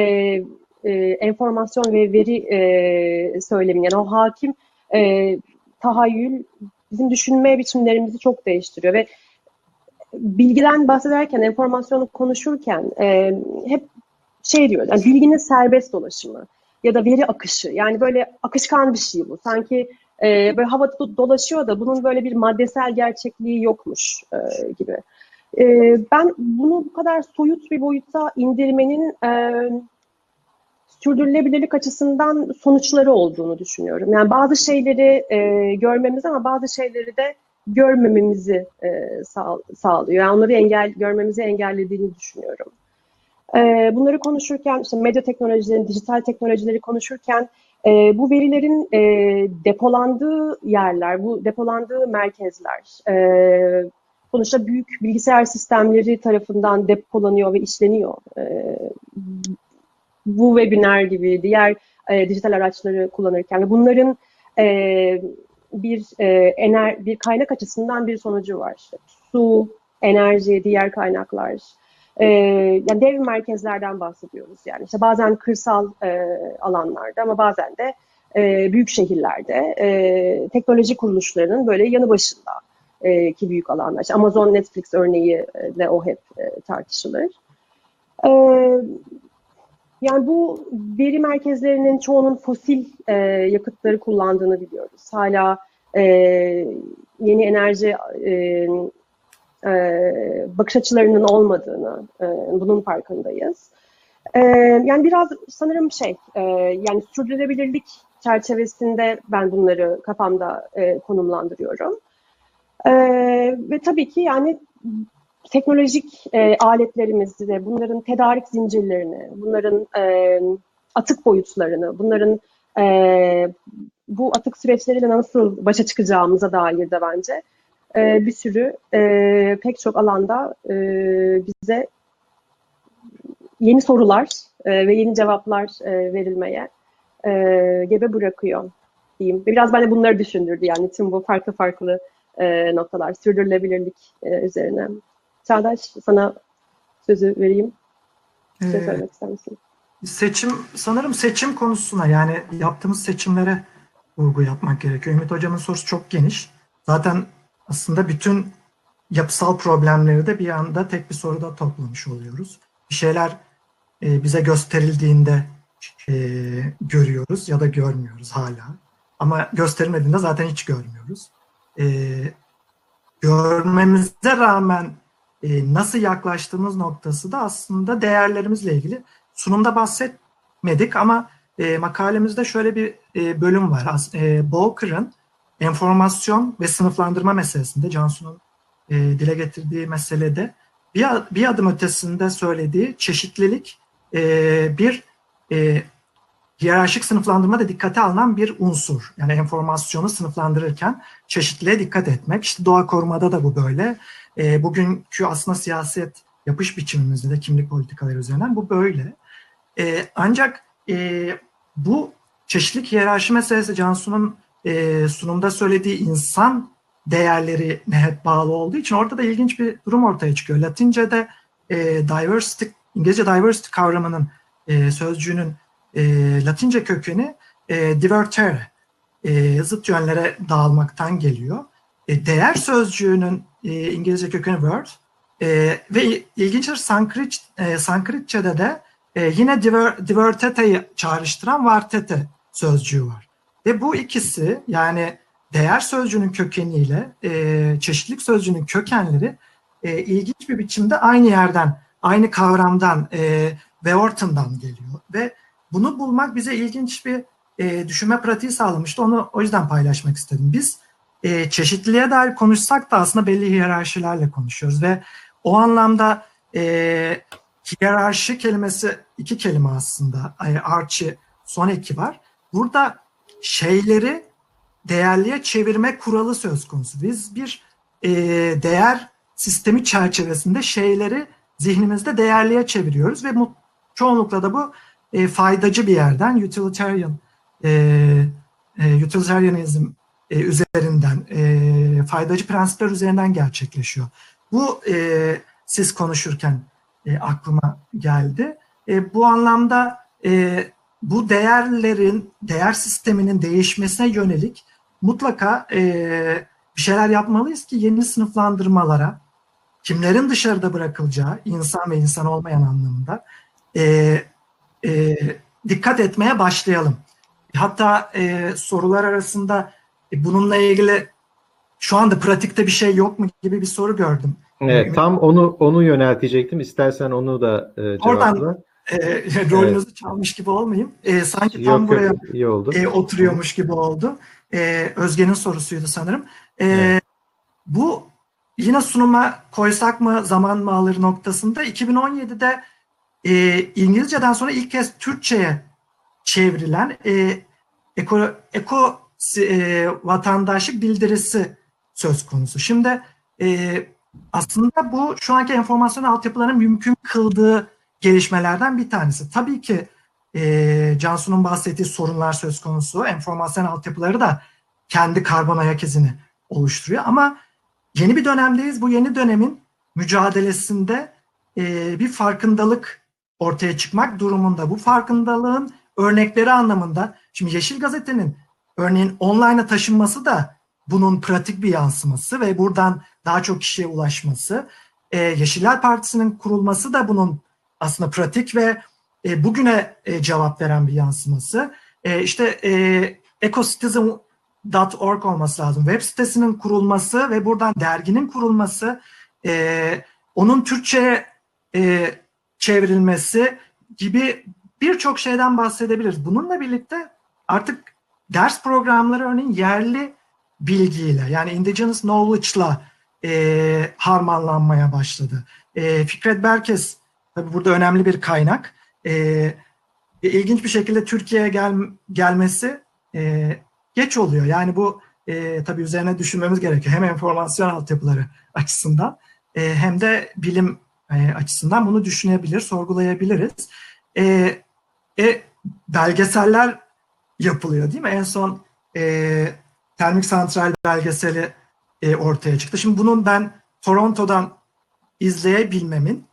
e, enformasyon ve veri e, söylemi, yani o hakim e, tahayyül bizim düşünme biçimlerimizi çok değiştiriyor ve bilgiden bahsederken, enformasyonu konuşurken e, hep şey diyor, yani bilginin serbest dolaşımı ya da veri akışı. Yani böyle akışkan bir şey bu. Sanki e, böyle havada dolaşıyor da bunun böyle bir maddesel gerçekliği yokmuş e, gibi. E, ben bunu bu kadar soyut bir boyuta indirmenin e, sürdürülebilirlik açısından sonuçları olduğunu düşünüyorum. Yani bazı şeyleri e, görmemiz ama bazı şeyleri de görmememizi e, sağ, sağlıyor. Yani onları engel görmemizi engellediğini düşünüyorum. E, bunları konuşurken, işte medya teknolojileri, dijital teknolojileri konuşurken e, bu verilerin e, depolandığı yerler, bu depolandığı merkezler, e, sonuçta büyük bilgisayar sistemleri tarafından depolanıyor ve işleniyor. Bu webinar gibi diğer dijital araçları kullanırken bunların bir e, ener bir kaynak açısından bir sonucu var. İşte su, enerji, diğer kaynaklar. E, yani dev merkezlerden bahsediyoruz. Yani işte bazen kırsal e, alanlarda ama bazen de e, büyük şehirlerde e, teknoloji kuruluşlarının böyle yanı başında e, ki büyük alanlar. İşte Amazon, Netflix örneği de o hep e, tartışılır. E, yani bu veri merkezlerinin çoğunun fosil e, yakıtları kullandığını biliyoruz. Hala e, yeni enerji e, e, bakış açılarının olmadığını, e, bunun farkındayız. E, yani biraz sanırım şey, e, yani sürdürülebilirlik çerçevesinde ben bunları kafamda e, konumlandırıyorum. E, ve tabii ki yani teknolojik e, aletlerimizi de, bunların tedarik zincirlerini, bunların e, atık boyutlarını, bunların e, bu atık süreçleriyle nasıl başa çıkacağımıza dair de bence e, bir sürü e, pek çok alanda e, bize yeni sorular e, ve yeni cevaplar e, verilmeye e, gebe bırakıyor diyeyim. Biraz bana bunları düşündürdü yani tüm bu farklı farklı e, noktalar, sürdürülebilirlik e, üzerine. Çağdaş sana sözü vereyim. Bir şey söylemek ister misin? Seçim, sanırım seçim konusuna yani yaptığımız seçimlere vurgu yapmak gerekiyor. Ümit Hocam'ın sorusu çok geniş. Zaten aslında bütün yapısal problemleri de bir anda tek bir soruda toplamış oluyoruz. Bir şeyler e, bize gösterildiğinde e, görüyoruz ya da görmüyoruz hala. Ama gösterilmediğinde zaten hiç görmüyoruz. E, görmemize rağmen e, nasıl yaklaştığımız noktası da aslında değerlerimizle ilgili. Sunumda bahsetmedik ama e, makalemizde şöyle bir e, bölüm var. E, Bowker'ın enformasyon ve sınıflandırma meselesinde Cansu'nun e, dile getirdiği meselede bir, bir adım ötesinde söylediği çeşitlilik e, bir e, hiyerarşik sınıflandırma da dikkate alınan bir unsur. Yani enformasyonu sınıflandırırken çeşitliliğe dikkat etmek. İşte doğa korumada da bu böyle. E, bugünkü aslında siyaset yapış biçimimizde de kimlik politikaları üzerinden bu böyle. E, ancak e, bu çeşitlilik hiyerarşi meselesi Cansu'nun e, sunumda söylediği insan değerlerine hep bağlı olduğu için orada da ilginç bir durum ortaya çıkıyor. Latince'de e, diversity, İngilizce diversity kavramının e, sözcüğünün e, Latince kökeni e, divertere, e, zıt yönlere dağılmaktan geliyor. E, değer sözcüğünün e, İngilizce kökeni word e, ve ilginçtir Sanskrit, e, Sanskritçe'de de e, yine diver, divertete'yi çağrıştıran vartete sözcüğü var. Ve bu ikisi yani değer sözcüğünün kökeniyle e, çeşitlilik sözcüğünün kökenleri e, ilginç bir biçimde aynı yerden, aynı kavramdan e, Weorton'dan geliyor ve bunu bulmak bize ilginç bir e, düşünme pratiği sağlamıştı. Onu o yüzden paylaşmak istedim. Biz e, çeşitliliğe dair konuşsak da aslında belli hiyerarşilerle konuşuyoruz ve o anlamda e, hiyerarşi kelimesi iki kelime aslında. E, son eki var. Burada şeyleri değerliye çevirme kuralı söz konusu. Biz bir e, değer sistemi çerçevesinde şeyleri zihnimizde değerliye çeviriyoruz ve çoğunlukla da bu e, faydacı bir yerden utilitarian e, e, utilitarianizm e, üzerinden e, faydacı prensipler üzerinden gerçekleşiyor. Bu e, siz konuşurken e, aklıma geldi. E, bu anlamda e, bu değerlerin, değer sisteminin değişmesine yönelik mutlaka e, bir şeyler yapmalıyız ki yeni sınıflandırmalara, kimlerin dışarıda bırakılacağı, insan ve insan olmayan anlamında e, e, dikkat etmeye başlayalım. Hatta e, sorular arasında e, bununla ilgili şu anda pratikte bir şey yok mu gibi bir soru gördüm. Evet, tam onu onu yöneltecektim. İstersen onu da e, cevapla. Oradan e, rolünüzü evet. çalmış gibi olmayayım. E, sanki tam yok, buraya yok, iyi oldu. E, oturuyormuş gibi oldu. E, Özge'nin sorusuydu sanırım. E, evet. Bu yine sunuma koysak mı zaman mı alır noktasında 2017'de e, İngilizceden sonra ilk kez Türkçe'ye çevrilen e, eko, eko e, vatandaşlık bildirisi söz konusu. Şimdi e, aslında bu şu anki enformasyon altyapılarının mümkün kıldığı gelişmelerden bir tanesi. Tabii ki e, Cansu'nun bahsettiği sorunlar söz konusu. Enformasyon altyapıları da kendi karbon ayak izini oluşturuyor. Ama yeni bir dönemdeyiz. Bu yeni dönemin mücadelesinde e, bir farkındalık ortaya çıkmak durumunda. Bu farkındalığın örnekleri anlamında, şimdi Yeşil Gazete'nin örneğin online'a taşınması da bunun pratik bir yansıması ve buradan daha çok kişiye ulaşması. E, Yeşiller Partisi'nin kurulması da bunun aslında pratik ve e, bugüne e, cevap veren bir yansıması. E, işte e, ecocitizen.org olması lazım. Web sitesinin kurulması ve buradan derginin kurulması, e, onun Türkçe'ye e, çevrilmesi gibi birçok şeyden bahsedebiliriz. Bununla birlikte artık ders programları örneğin yerli bilgiyle yani indigenous knowledge'la e, harmanlanmaya başladı. E, Fikret Berkes tabii burada önemli bir kaynak. E, ilginç bir şekilde Türkiye'ye gel, gelmesi e, geç oluyor. Yani bu e, tabii üzerine düşünmemiz gerekiyor. Hem enformasyon altyapıları açısından e, hem de bilim e, açısından bunu düşünebilir, sorgulayabiliriz. E, e, belgeseller yapılıyor değil mi? En son e, termik santral belgeseli e, ortaya çıktı. Şimdi bunun ben Toronto'dan izleyebilmemin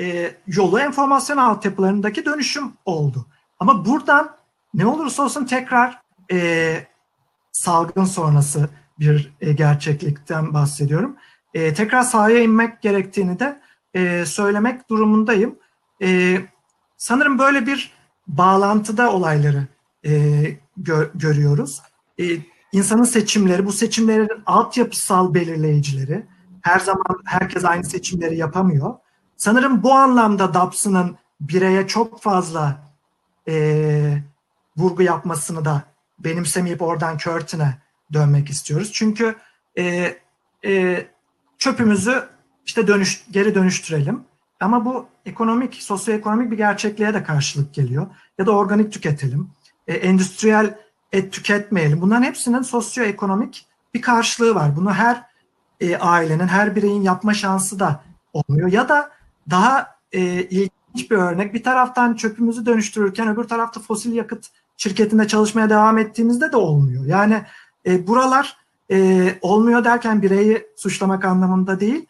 e, yolu enformasyon altyapılarındaki dönüşüm oldu. Ama buradan ne olursa olsun tekrar e, salgın sonrası bir e, gerçeklikten bahsediyorum. E, tekrar sahaya inmek gerektiğini de e, söylemek durumundayım. E, sanırım böyle bir bağlantıda olayları e, gö görüyoruz. E, insanın seçimleri, bu seçimlerin altyapısal belirleyicileri, her zaman herkes aynı seçimleri yapamıyor. Sanırım bu anlamda DAPS'ının bireye çok fazla e, vurgu yapmasını da benimsemeyip oradan Curtin'e dönmek istiyoruz. Çünkü e, e, çöpümüzü işte dönüş, geri dönüştürelim. Ama bu ekonomik, sosyoekonomik bir gerçekliğe de karşılık geliyor. Ya da organik tüketelim. E, endüstriyel et tüketmeyelim. Bunların hepsinin sosyoekonomik bir karşılığı var. Bunu her e, ailenin, her bireyin yapma şansı da olmuyor. Ya da daha e, ilginç bir örnek. Bir taraftan çöpümüzü dönüştürürken öbür tarafta fosil yakıt şirketinde çalışmaya devam ettiğimizde de olmuyor. Yani e, buralar e, olmuyor derken bireyi suçlamak anlamında değil,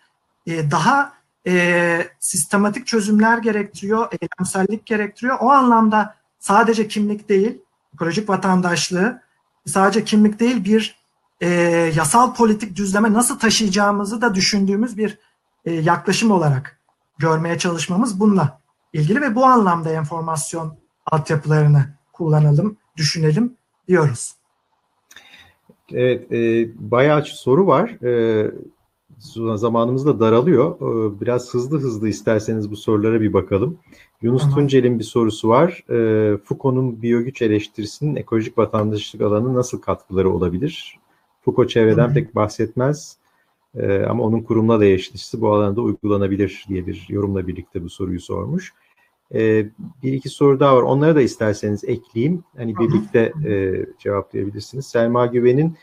e, daha e, sistematik çözümler gerektiriyor, eylemsellik gerektiriyor. O anlamda sadece kimlik değil, ekolojik vatandaşlığı sadece kimlik değil bir e, yasal politik düzleme nasıl taşıyacağımızı da düşündüğümüz bir e, yaklaşım olarak görmeye çalışmamız bununla ilgili ve bu anlamda enformasyon altyapılarını kullanalım, düşünelim diyoruz. Evet, e, bayağı soru var. E, zamanımız da daralıyor. Ee, biraz hızlı hızlı isterseniz bu sorulara bir bakalım. Yunus Tamam. Tuncel'in bir sorusu var. Ee, Foucault'un biyogüç eleştirisinin ekolojik vatandaşlık alanı nasıl katkıları olabilir? Foucault çevreden Hı hı. pek bahsetmez Ee, ama onun kurumla da bu alanda uygulanabilir diye bir yorumla birlikte bu soruyu sormuş. Ee, bir iki soru daha var. Onları da isterseniz ekleyeyim. Hani birlikte e, cevaplayabilirsiniz. Selma Güven'in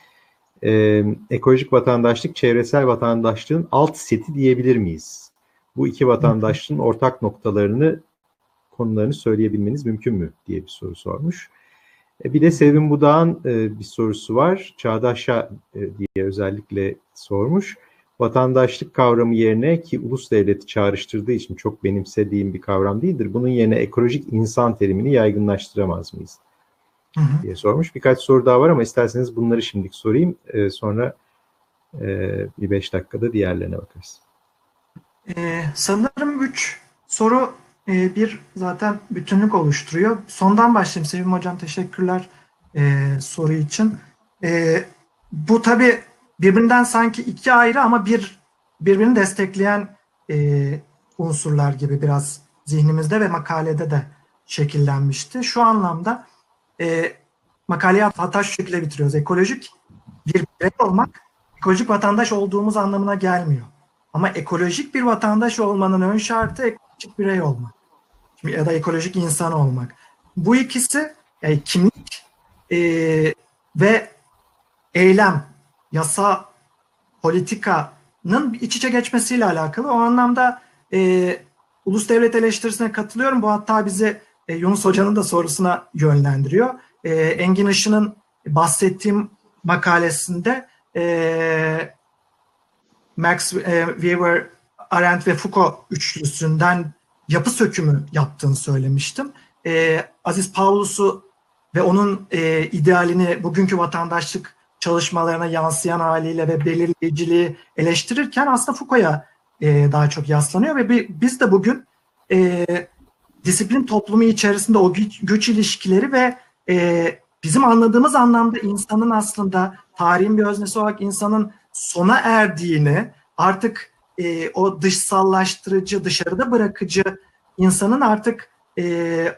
e, ekolojik vatandaşlık, çevresel vatandaşlığın alt seti diyebilir miyiz? Bu iki vatandaşlığın ortak noktalarını, konularını söyleyebilmeniz mümkün mü diye bir soru sormuş. E, bir de Sevim Budağ'ın e, bir sorusu var. Çağdaş'a e, diye özellikle sormuş. Vatandaşlık kavramı yerine ki ulus devleti çağrıştırdığı için çok benimsediğim bir kavram değildir. Bunun yerine ekolojik insan terimini yaygınlaştıramaz mıyız? Hı hı. diye sormuş. Birkaç soru daha var ama isterseniz bunları şimdilik sorayım. Sonra bir beş dakikada diğerlerine bakarız. Ee, sanırım üç soru e, bir zaten bütünlük oluşturuyor. Sondan başlayayım. Sevim Hocam teşekkürler e, soru için. E, bu tabii birbirinden sanki iki ayrı ama bir birbirini destekleyen e, unsurlar gibi biraz zihnimizde ve makalede de şekillenmişti. Şu anlamda e, makaleyi hata şu şekilde bitiriyoruz. Ekolojik bir birey olmak, ekolojik vatandaş olduğumuz anlamına gelmiyor. Ama ekolojik bir vatandaş olmanın ön şartı ekolojik birey olmak. Ya da ekolojik insan olmak. Bu ikisi yani kimlik e, ve eylem, yasa, politikanın iç içe geçmesiyle alakalı. O anlamda e, ulus devlet eleştirisine katılıyorum. Bu hatta bizi e, Yunus Hoca'nın da sorusuna yönlendiriyor. E, Engin Işın'ın bahsettiğim makalesinde e, Max e, Weber, Arendt ve Foucault üçlüsünden yapı sökümü yaptığını söylemiştim. E, Aziz Pavlus'u ve onun e, idealini bugünkü vatandaşlık çalışmalarına yansıyan haliyle ve belirleyiciliği eleştirirken aslında Foucault'a e, daha çok yaslanıyor ve bi- biz de bugün e, disiplin toplumu içerisinde o güç, güç ilişkileri ve e, bizim anladığımız anlamda insanın aslında tarihin bir öznesi olarak insanın sona erdiğini artık e, o dışsallaştırıcı, dışarıda bırakıcı insanın artık e,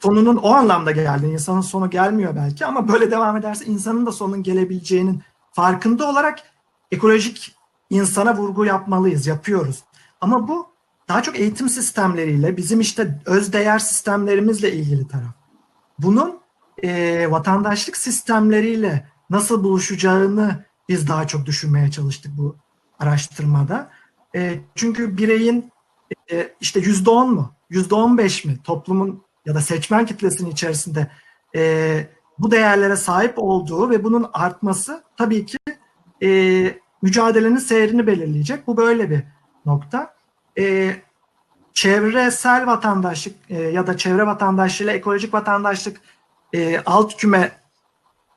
sonunun o anlamda geldiğini, insanın sonu gelmiyor belki ama böyle devam ederse insanın da sonun gelebileceğinin farkında olarak ekolojik insana vurgu yapmalıyız, yapıyoruz. Ama bu daha çok eğitim sistemleriyle, bizim işte öz değer sistemlerimizle ilgili taraf. Bunun e, vatandaşlık sistemleriyle nasıl buluşacağını biz daha çok düşünmeye çalıştık bu araştırmada. E, çünkü bireyin e, işte yüzde on mu, yüzde on beş mi toplumun ya da seçmen kitlesinin içerisinde e, bu değerlere sahip olduğu ve bunun artması tabii ki e, mücadelenin seyrini belirleyecek. Bu böyle bir nokta. E, çevresel vatandaşlık e, ya da çevre vatandaşlığıyla ekolojik vatandaşlık e, alt küme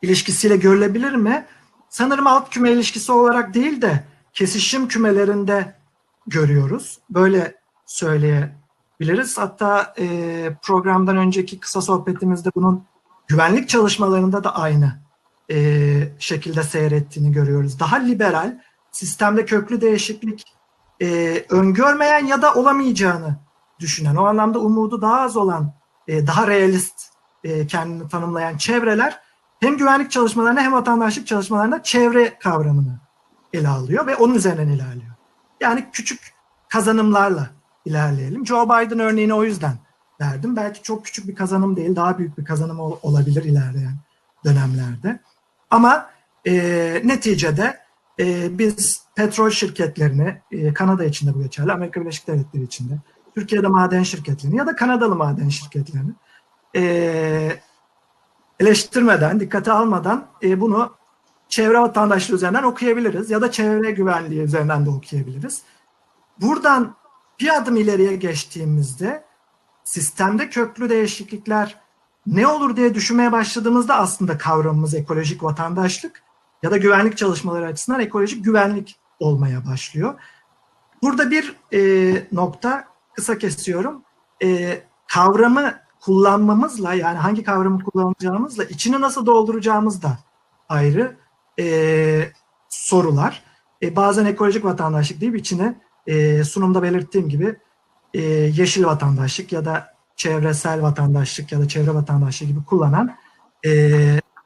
ilişkisiyle görülebilir mi? Sanırım alt küme ilişkisi olarak değil de kesişim kümelerinde görüyoruz. Böyle söyleyebiliriz. Hatta e, programdan önceki kısa sohbetimizde bunun güvenlik çalışmalarında da aynı e, şekilde seyrettiğini görüyoruz. Daha liberal, sistemde köklü değişiklik e, öngörmeyen ya da olamayacağını düşünen, o anlamda umudu daha az olan, e, daha realist e, kendini tanımlayan çevreler hem güvenlik çalışmalarına hem vatandaşlık çalışmalarına çevre kavramını ele alıyor ve onun üzerinden ilerliyor. Yani küçük kazanımlarla ilerleyelim. Joe Biden örneğini o yüzden verdim. Belki çok küçük bir kazanım değil, daha büyük bir kazanım ol- olabilir ilerleyen dönemlerde. Ama e, neticede e, biz petrol şirketlerini, e, Kanada içinde bu geçerli, Amerika Birleşik Devletleri içinde, Türkiye'de maden şirketlerini ya da Kanadalı maden şirketlerini e, eleştirmeden, dikkate almadan e, bunu çevre vatandaşlığı üzerinden okuyabiliriz ya da çevre güvenliği üzerinden de okuyabiliriz. Buradan bir adım ileriye geçtiğimizde sistemde köklü değişiklikler ne olur diye düşünmeye başladığımızda aslında kavramımız ekolojik vatandaşlık ya da güvenlik çalışmaları açısından ekolojik güvenlik olmaya başlıyor. Burada bir e, nokta kısa kesiyorum. E, kavramı kullanmamızla yani hangi kavramı kullanacağımızla içini nasıl dolduracağımız da ayrı e, sorular. e, bazen ekolojik vatandaşlık deyip içine e, sunumda belirttiğim gibi e, yeşil vatandaşlık ya da çevresel vatandaşlık ya da çevre vatandaşlığı gibi kullanan e,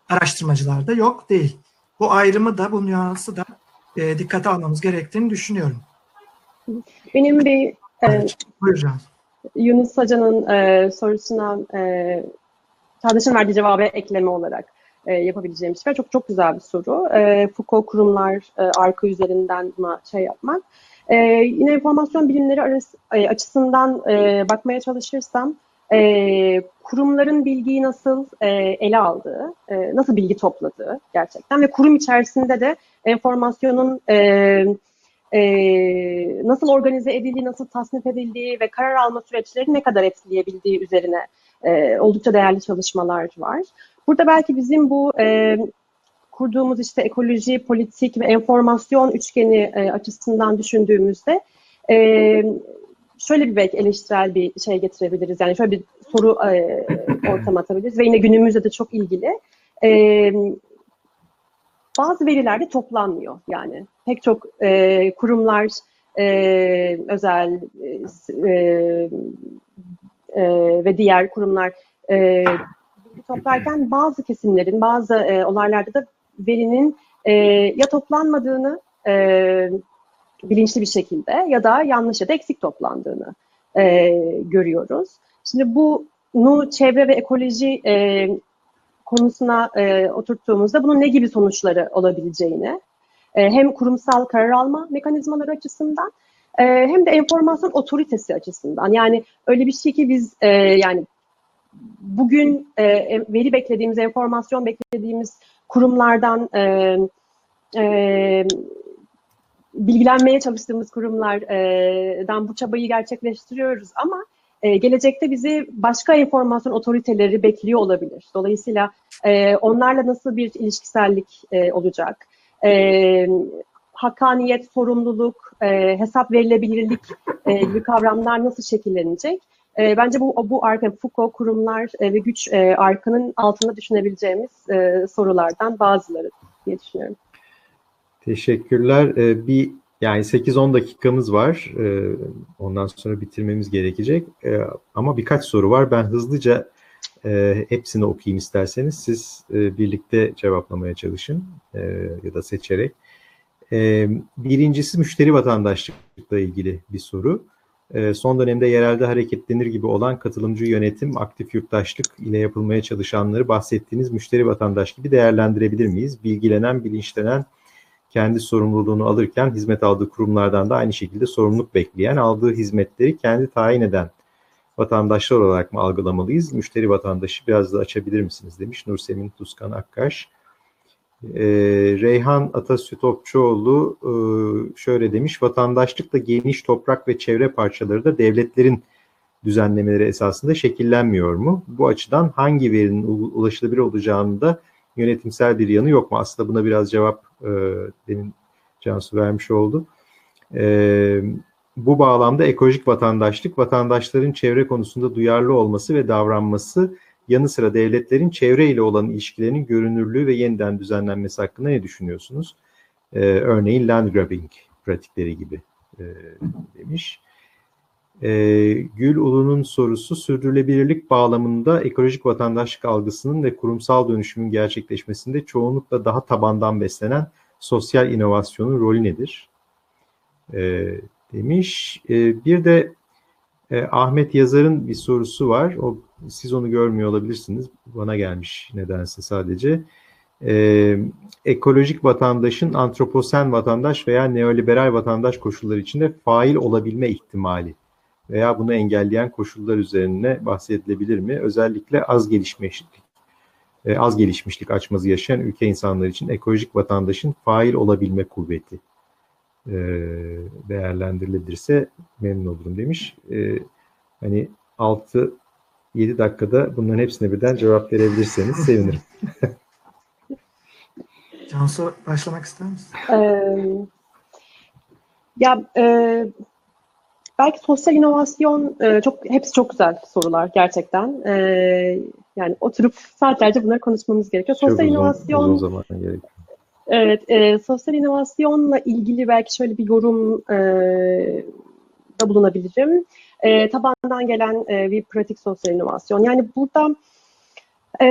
araştırmacılar da yok değil. Bu ayrımı da bu nüansı da e, dikkate almamız gerektiğini düşünüyorum. Benim bir e. Yunus Hoca'nın e, sorusuna e, Çağdaş'ın verdiği cevabı ekleme olarak e, yapabileceğim bir şey. Çok çok güzel bir soru. E, Foucault kurumlar e, arka üzerinden buna şey yapmak. E, yine informasyon bilimleri arası, e, açısından e, bakmaya çalışırsam e, kurumların bilgiyi nasıl e, ele aldığı, e, nasıl bilgi topladığı gerçekten ve kurum içerisinde de enformasyonun e, e, nasıl organize edildiği, nasıl tasnif edildiği ve karar alma süreçleri ne kadar etkileyebildiği üzerine e, oldukça değerli çalışmalar var. Burada belki bizim bu e, kurduğumuz işte ekoloji, politik ve enformasyon üçgeni e, açısından düşündüğümüzde e, şöyle bir belki eleştirel bir şey getirebiliriz. Yani şöyle bir soru e, ortama atabiliriz ve yine günümüzde de çok ilgili. E, bazı veriler de toplanmıyor yani. Pek çok e, kurumlar, e, özel e, e, ve diğer kurumlar e, toplarken bazı kesimlerin, bazı e, olaylarda da verinin e, ya toplanmadığını e, bilinçli bir şekilde ya da yanlış ya da eksik toplandığını e, görüyoruz. Şimdi bunu çevre ve ekoloji e, konusuna e, oturttuğumuzda bunun ne gibi sonuçları olabileceğini e, hem kurumsal karar alma mekanizmaları açısından e, hem de enformasyon otoritesi açısından yani öyle bir şey ki biz e, yani bugün e, veri beklediğimiz, enformasyon beklediğimiz kurumlardan e, e, bilgilenmeye çalıştığımız kurumlardan bu çabayı gerçekleştiriyoruz ama e, gelecekte bizi başka enformasyon otoriteleri bekliyor olabilir. Dolayısıyla e, onlarla nasıl bir ilişkisellik e, olacak? E, hakkaniyet, sorumluluk, e, hesap verilebilirlik e, gibi kavramlar nasıl şekillenecek? E, bence bu bu arka Foucault kurumlar e, ve güç e, arkanın altında düşünebileceğimiz e, sorulardan bazıları diye düşünüyorum. Teşekkürler. Ee, bir yani 8-10 dakikamız var. Ee, ondan sonra bitirmemiz gerekecek. Ee, ama birkaç soru var. Ben hızlıca e, hepsini okuyayım isterseniz. Siz e, birlikte cevaplamaya çalışın e, ya da seçerek. E, birincisi müşteri vatandaşlıkla ilgili bir soru. E, son dönemde yerelde hareketlenir gibi olan katılımcı yönetim, aktif yurttaşlık ile yapılmaya çalışanları bahsettiğiniz müşteri vatandaş gibi değerlendirebilir miyiz? Bilgilenen, bilinçlenen, kendi sorumluluğunu alırken hizmet aldığı kurumlardan da aynı şekilde sorumluluk bekleyen, aldığı hizmetleri kendi tayin eden vatandaşlar olarak mı algılamalıyız? Müşteri vatandaşı biraz da açabilir misiniz demiş Nursemin Tuzkan Akkaş. Ee, Reyhan Atasü Topçuoğlu e, şöyle demiş, vatandaşlıkla geniş toprak ve çevre parçaları da devletlerin düzenlemeleri esasında şekillenmiyor mu? Bu açıdan hangi verinin ulaşılabilir olacağını yönetimsel bir yanı yok mu? Aslında buna biraz cevap e, demin Cansu vermiş oldu. E, bu bağlamda ekolojik vatandaşlık, vatandaşların çevre konusunda duyarlı olması ve davranması yanı sıra devletlerin çevre ile olan ilişkilerinin görünürlüğü ve yeniden düzenlenmesi hakkında ne düşünüyorsunuz? E, örneğin land grabbing pratikleri gibi e, demiş. E, Gül Ulu'nun sorusu sürdürülebilirlik bağlamında ekolojik vatandaşlık algısının ve kurumsal dönüşümün gerçekleşmesinde çoğunlukla daha tabandan beslenen sosyal inovasyonun rolü nedir? E, demiş. E, bir de e, Ahmet Yazar'ın bir sorusu var. O siz onu görmüyor olabilirsiniz. Bana gelmiş nedense sadece. E, ekolojik vatandaşın antroposen vatandaş veya neoliberal vatandaş koşulları içinde fail olabilme ihtimali veya bunu engelleyen koşullar üzerine bahsedilebilir mi? Özellikle az gelişmişlik, e, az gelişmişlik açmazı yaşayan ülke insanları için ekolojik vatandaşın fail olabilme kuvveti e, değerlendirilebilirse memnun olurum demiş. E, hani 6 7 dakikada bunların hepsine birden cevap verebilirseniz sevinirim. <laughs> Cansu başlamak ister misin? Ee, ya e, belki sosyal inovasyon e, çok hepsi çok güzel sorular gerçekten. E, yani oturup saatlerce bunları konuşmamız gerekiyor. Sosyal Çok uzun, inovasyon uzun zaman gerekiyor. Evet, e, sosyal inovasyonla ilgili belki şöyle bir yorum e, da bulunabilirim. E, tabandan gelen e, bir pratik sosyal inovasyon. Yani burada e,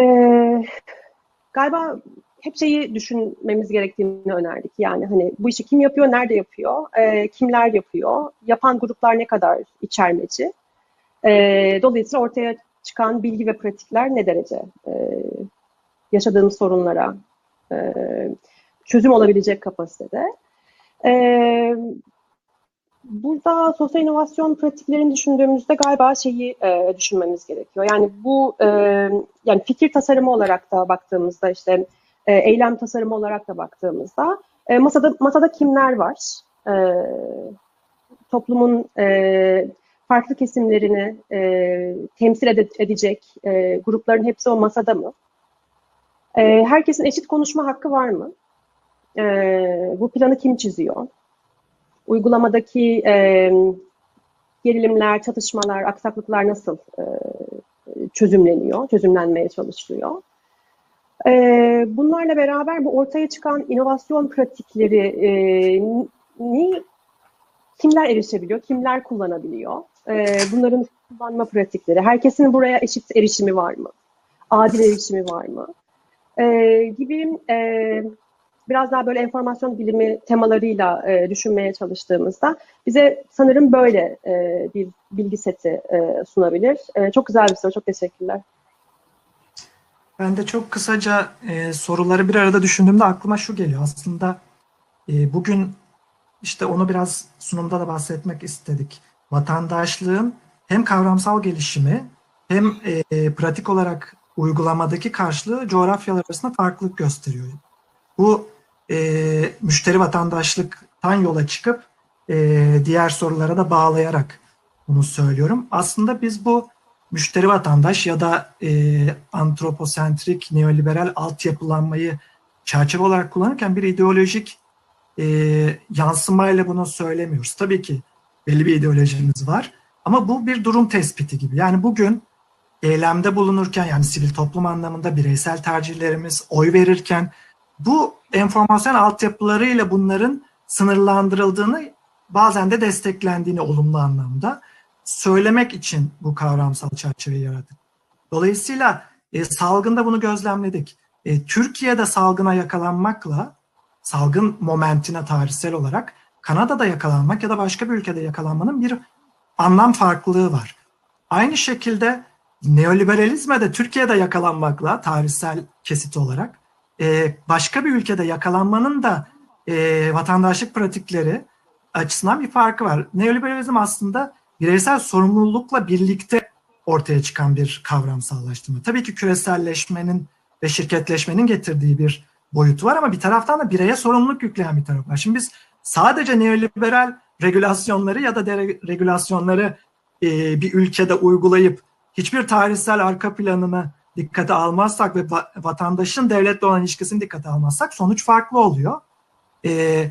galiba hep şeyi düşünmemiz gerektiğini önerdik. Yani hani bu işi kim yapıyor, nerede yapıyor, e, kimler yapıyor, yapan gruplar ne kadar içermeci. E, dolayısıyla ortaya çıkan bilgi ve pratikler ne derece e, yaşadığımız sorunlara e, çözüm olabilecek kapasitede. E, burada sosyal inovasyon pratiklerini düşündüğümüzde galiba şeyi e, düşünmemiz gerekiyor. Yani bu e, yani fikir tasarımı olarak da baktığımızda işte e, eylem tasarımı olarak da baktığımızda e, masada masada kimler var? E, toplumun e, farklı kesimlerini e, temsil ede- edecek e, grupların hepsi o masada mı? E, herkesin eşit konuşma hakkı var mı? E, bu planı kim çiziyor? Uygulamadaki e, gerilimler, çatışmalar, aksaklıklar nasıl e, çözümleniyor, çözümlenmeye çalışılıyor? E, bunlarla beraber bu ortaya çıkan inovasyon pratikleri e, ni kimler erişebiliyor, kimler kullanabiliyor? E, bunların kullanma pratikleri, herkesin buraya eşit erişimi var mı? Adil erişimi var mı? E, gibi e, biraz daha böyle enformasyon bilimi temalarıyla e, düşünmeye çalıştığımızda bize sanırım böyle e, bir bilgi seti e, sunabilir. E, çok güzel bir soru, çok teşekkürler. Ben de çok kısaca e, soruları bir arada düşündüğümde aklıma şu geliyor. Aslında e, bugün işte onu biraz sunumda da bahsetmek istedik. Vatandaşlığın hem kavramsal gelişimi hem e, pratik olarak uygulamadaki karşılığı coğrafyalar arasında farklılık gösteriyor. Bu e, müşteri vatandaşlıktan yola çıkıp e, diğer sorulara da bağlayarak bunu söylüyorum. Aslında biz bu müşteri vatandaş ya da e, antroposentrik neoliberal altyapılanmayı çerçeve olarak kullanırken bir ideolojik e, yansımayla bunu söylemiyoruz. Tabii ki belli bir ideolojimiz var ama bu bir durum tespiti gibi. Yani bugün eylemde bulunurken yani sivil toplum anlamında bireysel tercihlerimiz, oy verirken bu enformasyon altyapılarıyla bunların sınırlandırıldığını bazen de desteklendiğini olumlu anlamda söylemek için bu kavramsal çerçeveyi yarattık. Dolayısıyla e, salgında bunu gözlemledik. E, Türkiye'de salgına yakalanmakla salgın momentine tarihsel olarak Kanada'da yakalanmak ya da başka bir ülkede yakalanmanın bir anlam farklılığı var. Aynı şekilde neoliberalizme de Türkiye'de yakalanmakla tarihsel kesit olarak e, başka bir ülkede yakalanmanın da e, vatandaşlık pratikleri açısından bir farkı var. Neoliberalizm aslında bireysel sorumlulukla birlikte ortaya çıkan bir kavramsallaştırma. Tabii ki küreselleşmenin ve şirketleşmenin getirdiği bir boyutu var ama bir taraftan da bireye sorumluluk yükleyen bir taraf var. Şimdi biz sadece neoliberal regülasyonları ya da deregülasyonları e, bir ülkede uygulayıp hiçbir tarihsel arka planını dikkate almazsak ve vatandaşın devletle olan ilişkisini dikkate almazsak sonuç farklı oluyor. E,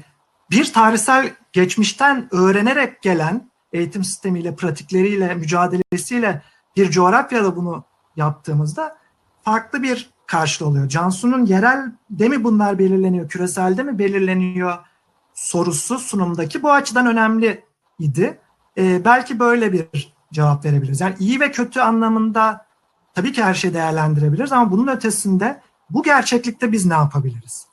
bir tarihsel geçmişten öğrenerek gelen eğitim sistemiyle, pratikleriyle, mücadelesiyle bir coğrafyada bunu yaptığımızda farklı bir karşılığı oluyor. Cansu'nun yerel de mi bunlar belirleniyor, küreselde mi belirleniyor sorusu sunumdaki bu açıdan önemli idi. Ee, belki böyle bir cevap verebiliriz. Yani iyi ve kötü anlamında tabii ki her şeyi değerlendirebiliriz ama bunun ötesinde bu gerçeklikte biz ne yapabiliriz?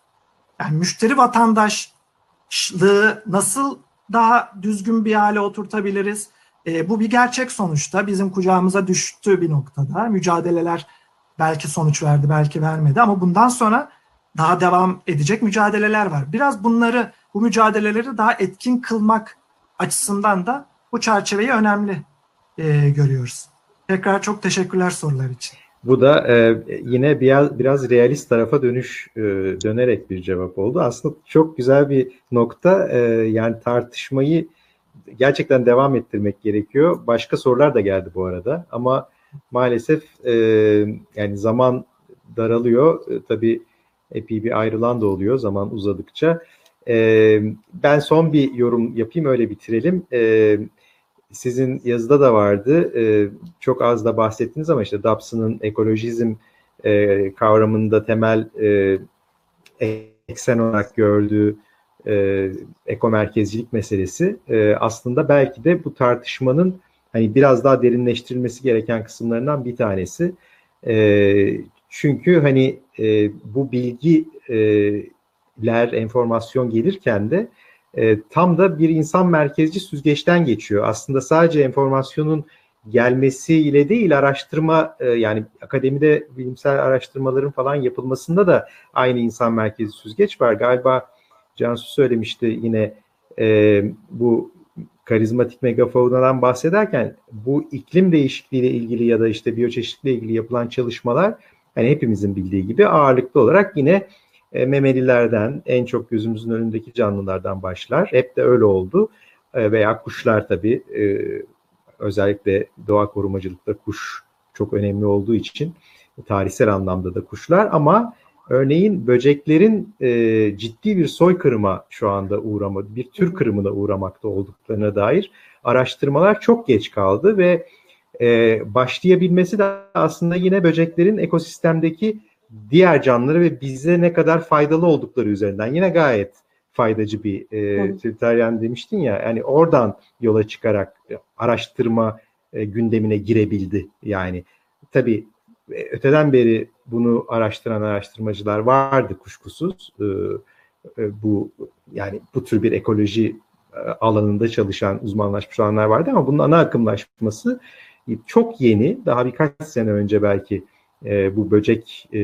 Yani müşteri vatandaşlığı nasıl daha düzgün bir hale oturtabiliriz? E, bu bir gerçek sonuçta. Bizim kucağımıza düştü bir noktada. Mücadeleler belki sonuç verdi, belki vermedi ama bundan sonra daha devam edecek mücadeleler var. Biraz bunları, bu mücadeleleri daha etkin kılmak açısından da bu çerçeveyi önemli e, görüyoruz. Tekrar çok teşekkürler sorular için. Bu da e, yine biraz biraz realist tarafa dönüş e, dönerek bir cevap oldu. Aslında çok güzel bir nokta. E, yani tartışmayı gerçekten devam ettirmek gerekiyor. Başka sorular da geldi bu arada ama maalesef e, yani zaman daralıyor. E, tabii epey bir ayrılan da oluyor zaman uzadıkça. E, ben son bir yorum yapayım öyle bitirelim. E, sizin yazıda da vardı. E, çok az da bahsettiniz ama işte Dobson'ın ekolojizm e, kavramında temel e, eksen olarak gördüğü e, ekomerkezcilik meselesi e, aslında belki de bu tartışmanın hani biraz daha derinleştirilmesi gereken kısımlarından bir tanesi. E, çünkü hani e, bu bilgiler, enformasyon gelirken de e, tam da bir insan merkezci süzgeçten geçiyor. Aslında sadece enformasyonun gelmesiyle değil araştırma e, yani akademide bilimsel araştırmaların falan yapılmasında da aynı insan merkezi süzgeç var. Galiba Cansu söylemişti yine e, bu karizmatik megafaunadan bahsederken bu iklim değişikliğiyle ilgili ya da işte biyoçeşitlilikle ilgili yapılan çalışmalar hani hepimizin bildiği gibi ağırlıklı olarak yine e, memelilerden en çok gözümüzün önündeki canlılardan başlar. Hep de öyle oldu. E, veya kuşlar tabii e, özellikle doğa korumacılıkta kuş çok önemli olduğu için tarihsel anlamda da kuşlar ama örneğin böceklerin e, ciddi bir soykırıma şu anda uğrama, bir tür kırımına uğramakta olduklarına dair araştırmalar çok geç kaldı ve e, başlayabilmesi de aslında yine böceklerin ekosistemdeki diğer canlıları ve bize ne kadar faydalı oldukları üzerinden. Yine gayet faydacı bir e, Tritarian demiştin ya yani oradan yola çıkarak araştırma e, gündemine girebildi yani. Tabii e, öteden beri bunu araştıran araştırmacılar vardı kuşkusuz. E, e, bu yani bu tür bir ekoloji e, alanında çalışan uzmanlaşmış olanlar vardı ama bunun ana akımlaşması çok yeni. Daha birkaç sene önce belki e, bu böcek e,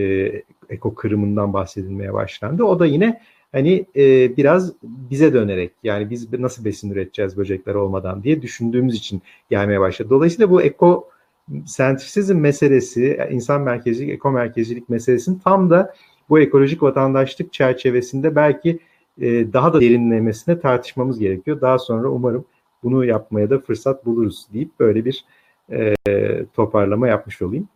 eko kırımından bahsedilmeye başlandı o da yine hani e, biraz bize dönerek yani biz nasıl besin üreteceğiz böcekler olmadan diye düşündüğümüz için gelmeye başladı. Dolayısıyla bu eko sentrisizm meselesi, insan merkezcilik, eko merkezcilik meselesinin tam da bu ekolojik vatandaşlık çerçevesinde belki e, daha da derinlemesine tartışmamız gerekiyor. Daha sonra umarım bunu yapmaya da fırsat buluruz deyip böyle bir e, toparlama yapmış olayım.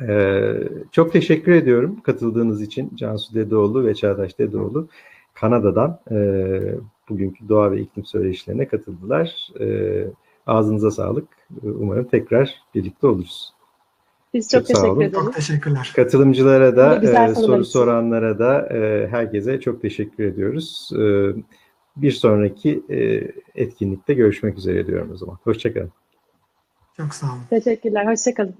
Ee, çok teşekkür ediyorum katıldığınız için Cansu Dedeoğlu ve Çağdaş Dedeoğlu Kanada'dan e, bugünkü doğa ve iklim söyleşilerine katıldılar. E, ağzınıza sağlık. Umarım tekrar birlikte oluruz. Biz çok, Çok teşekkür olun. ederiz. Çok teşekkürler. Katılımcılara da, e, soru için. soranlara da e, herkese çok teşekkür ediyoruz. E, bir sonraki e, etkinlikte görüşmek üzere diyorum o zaman. Hoşçakalın. Çok sağ olun. Teşekkürler. Hoşçakalın.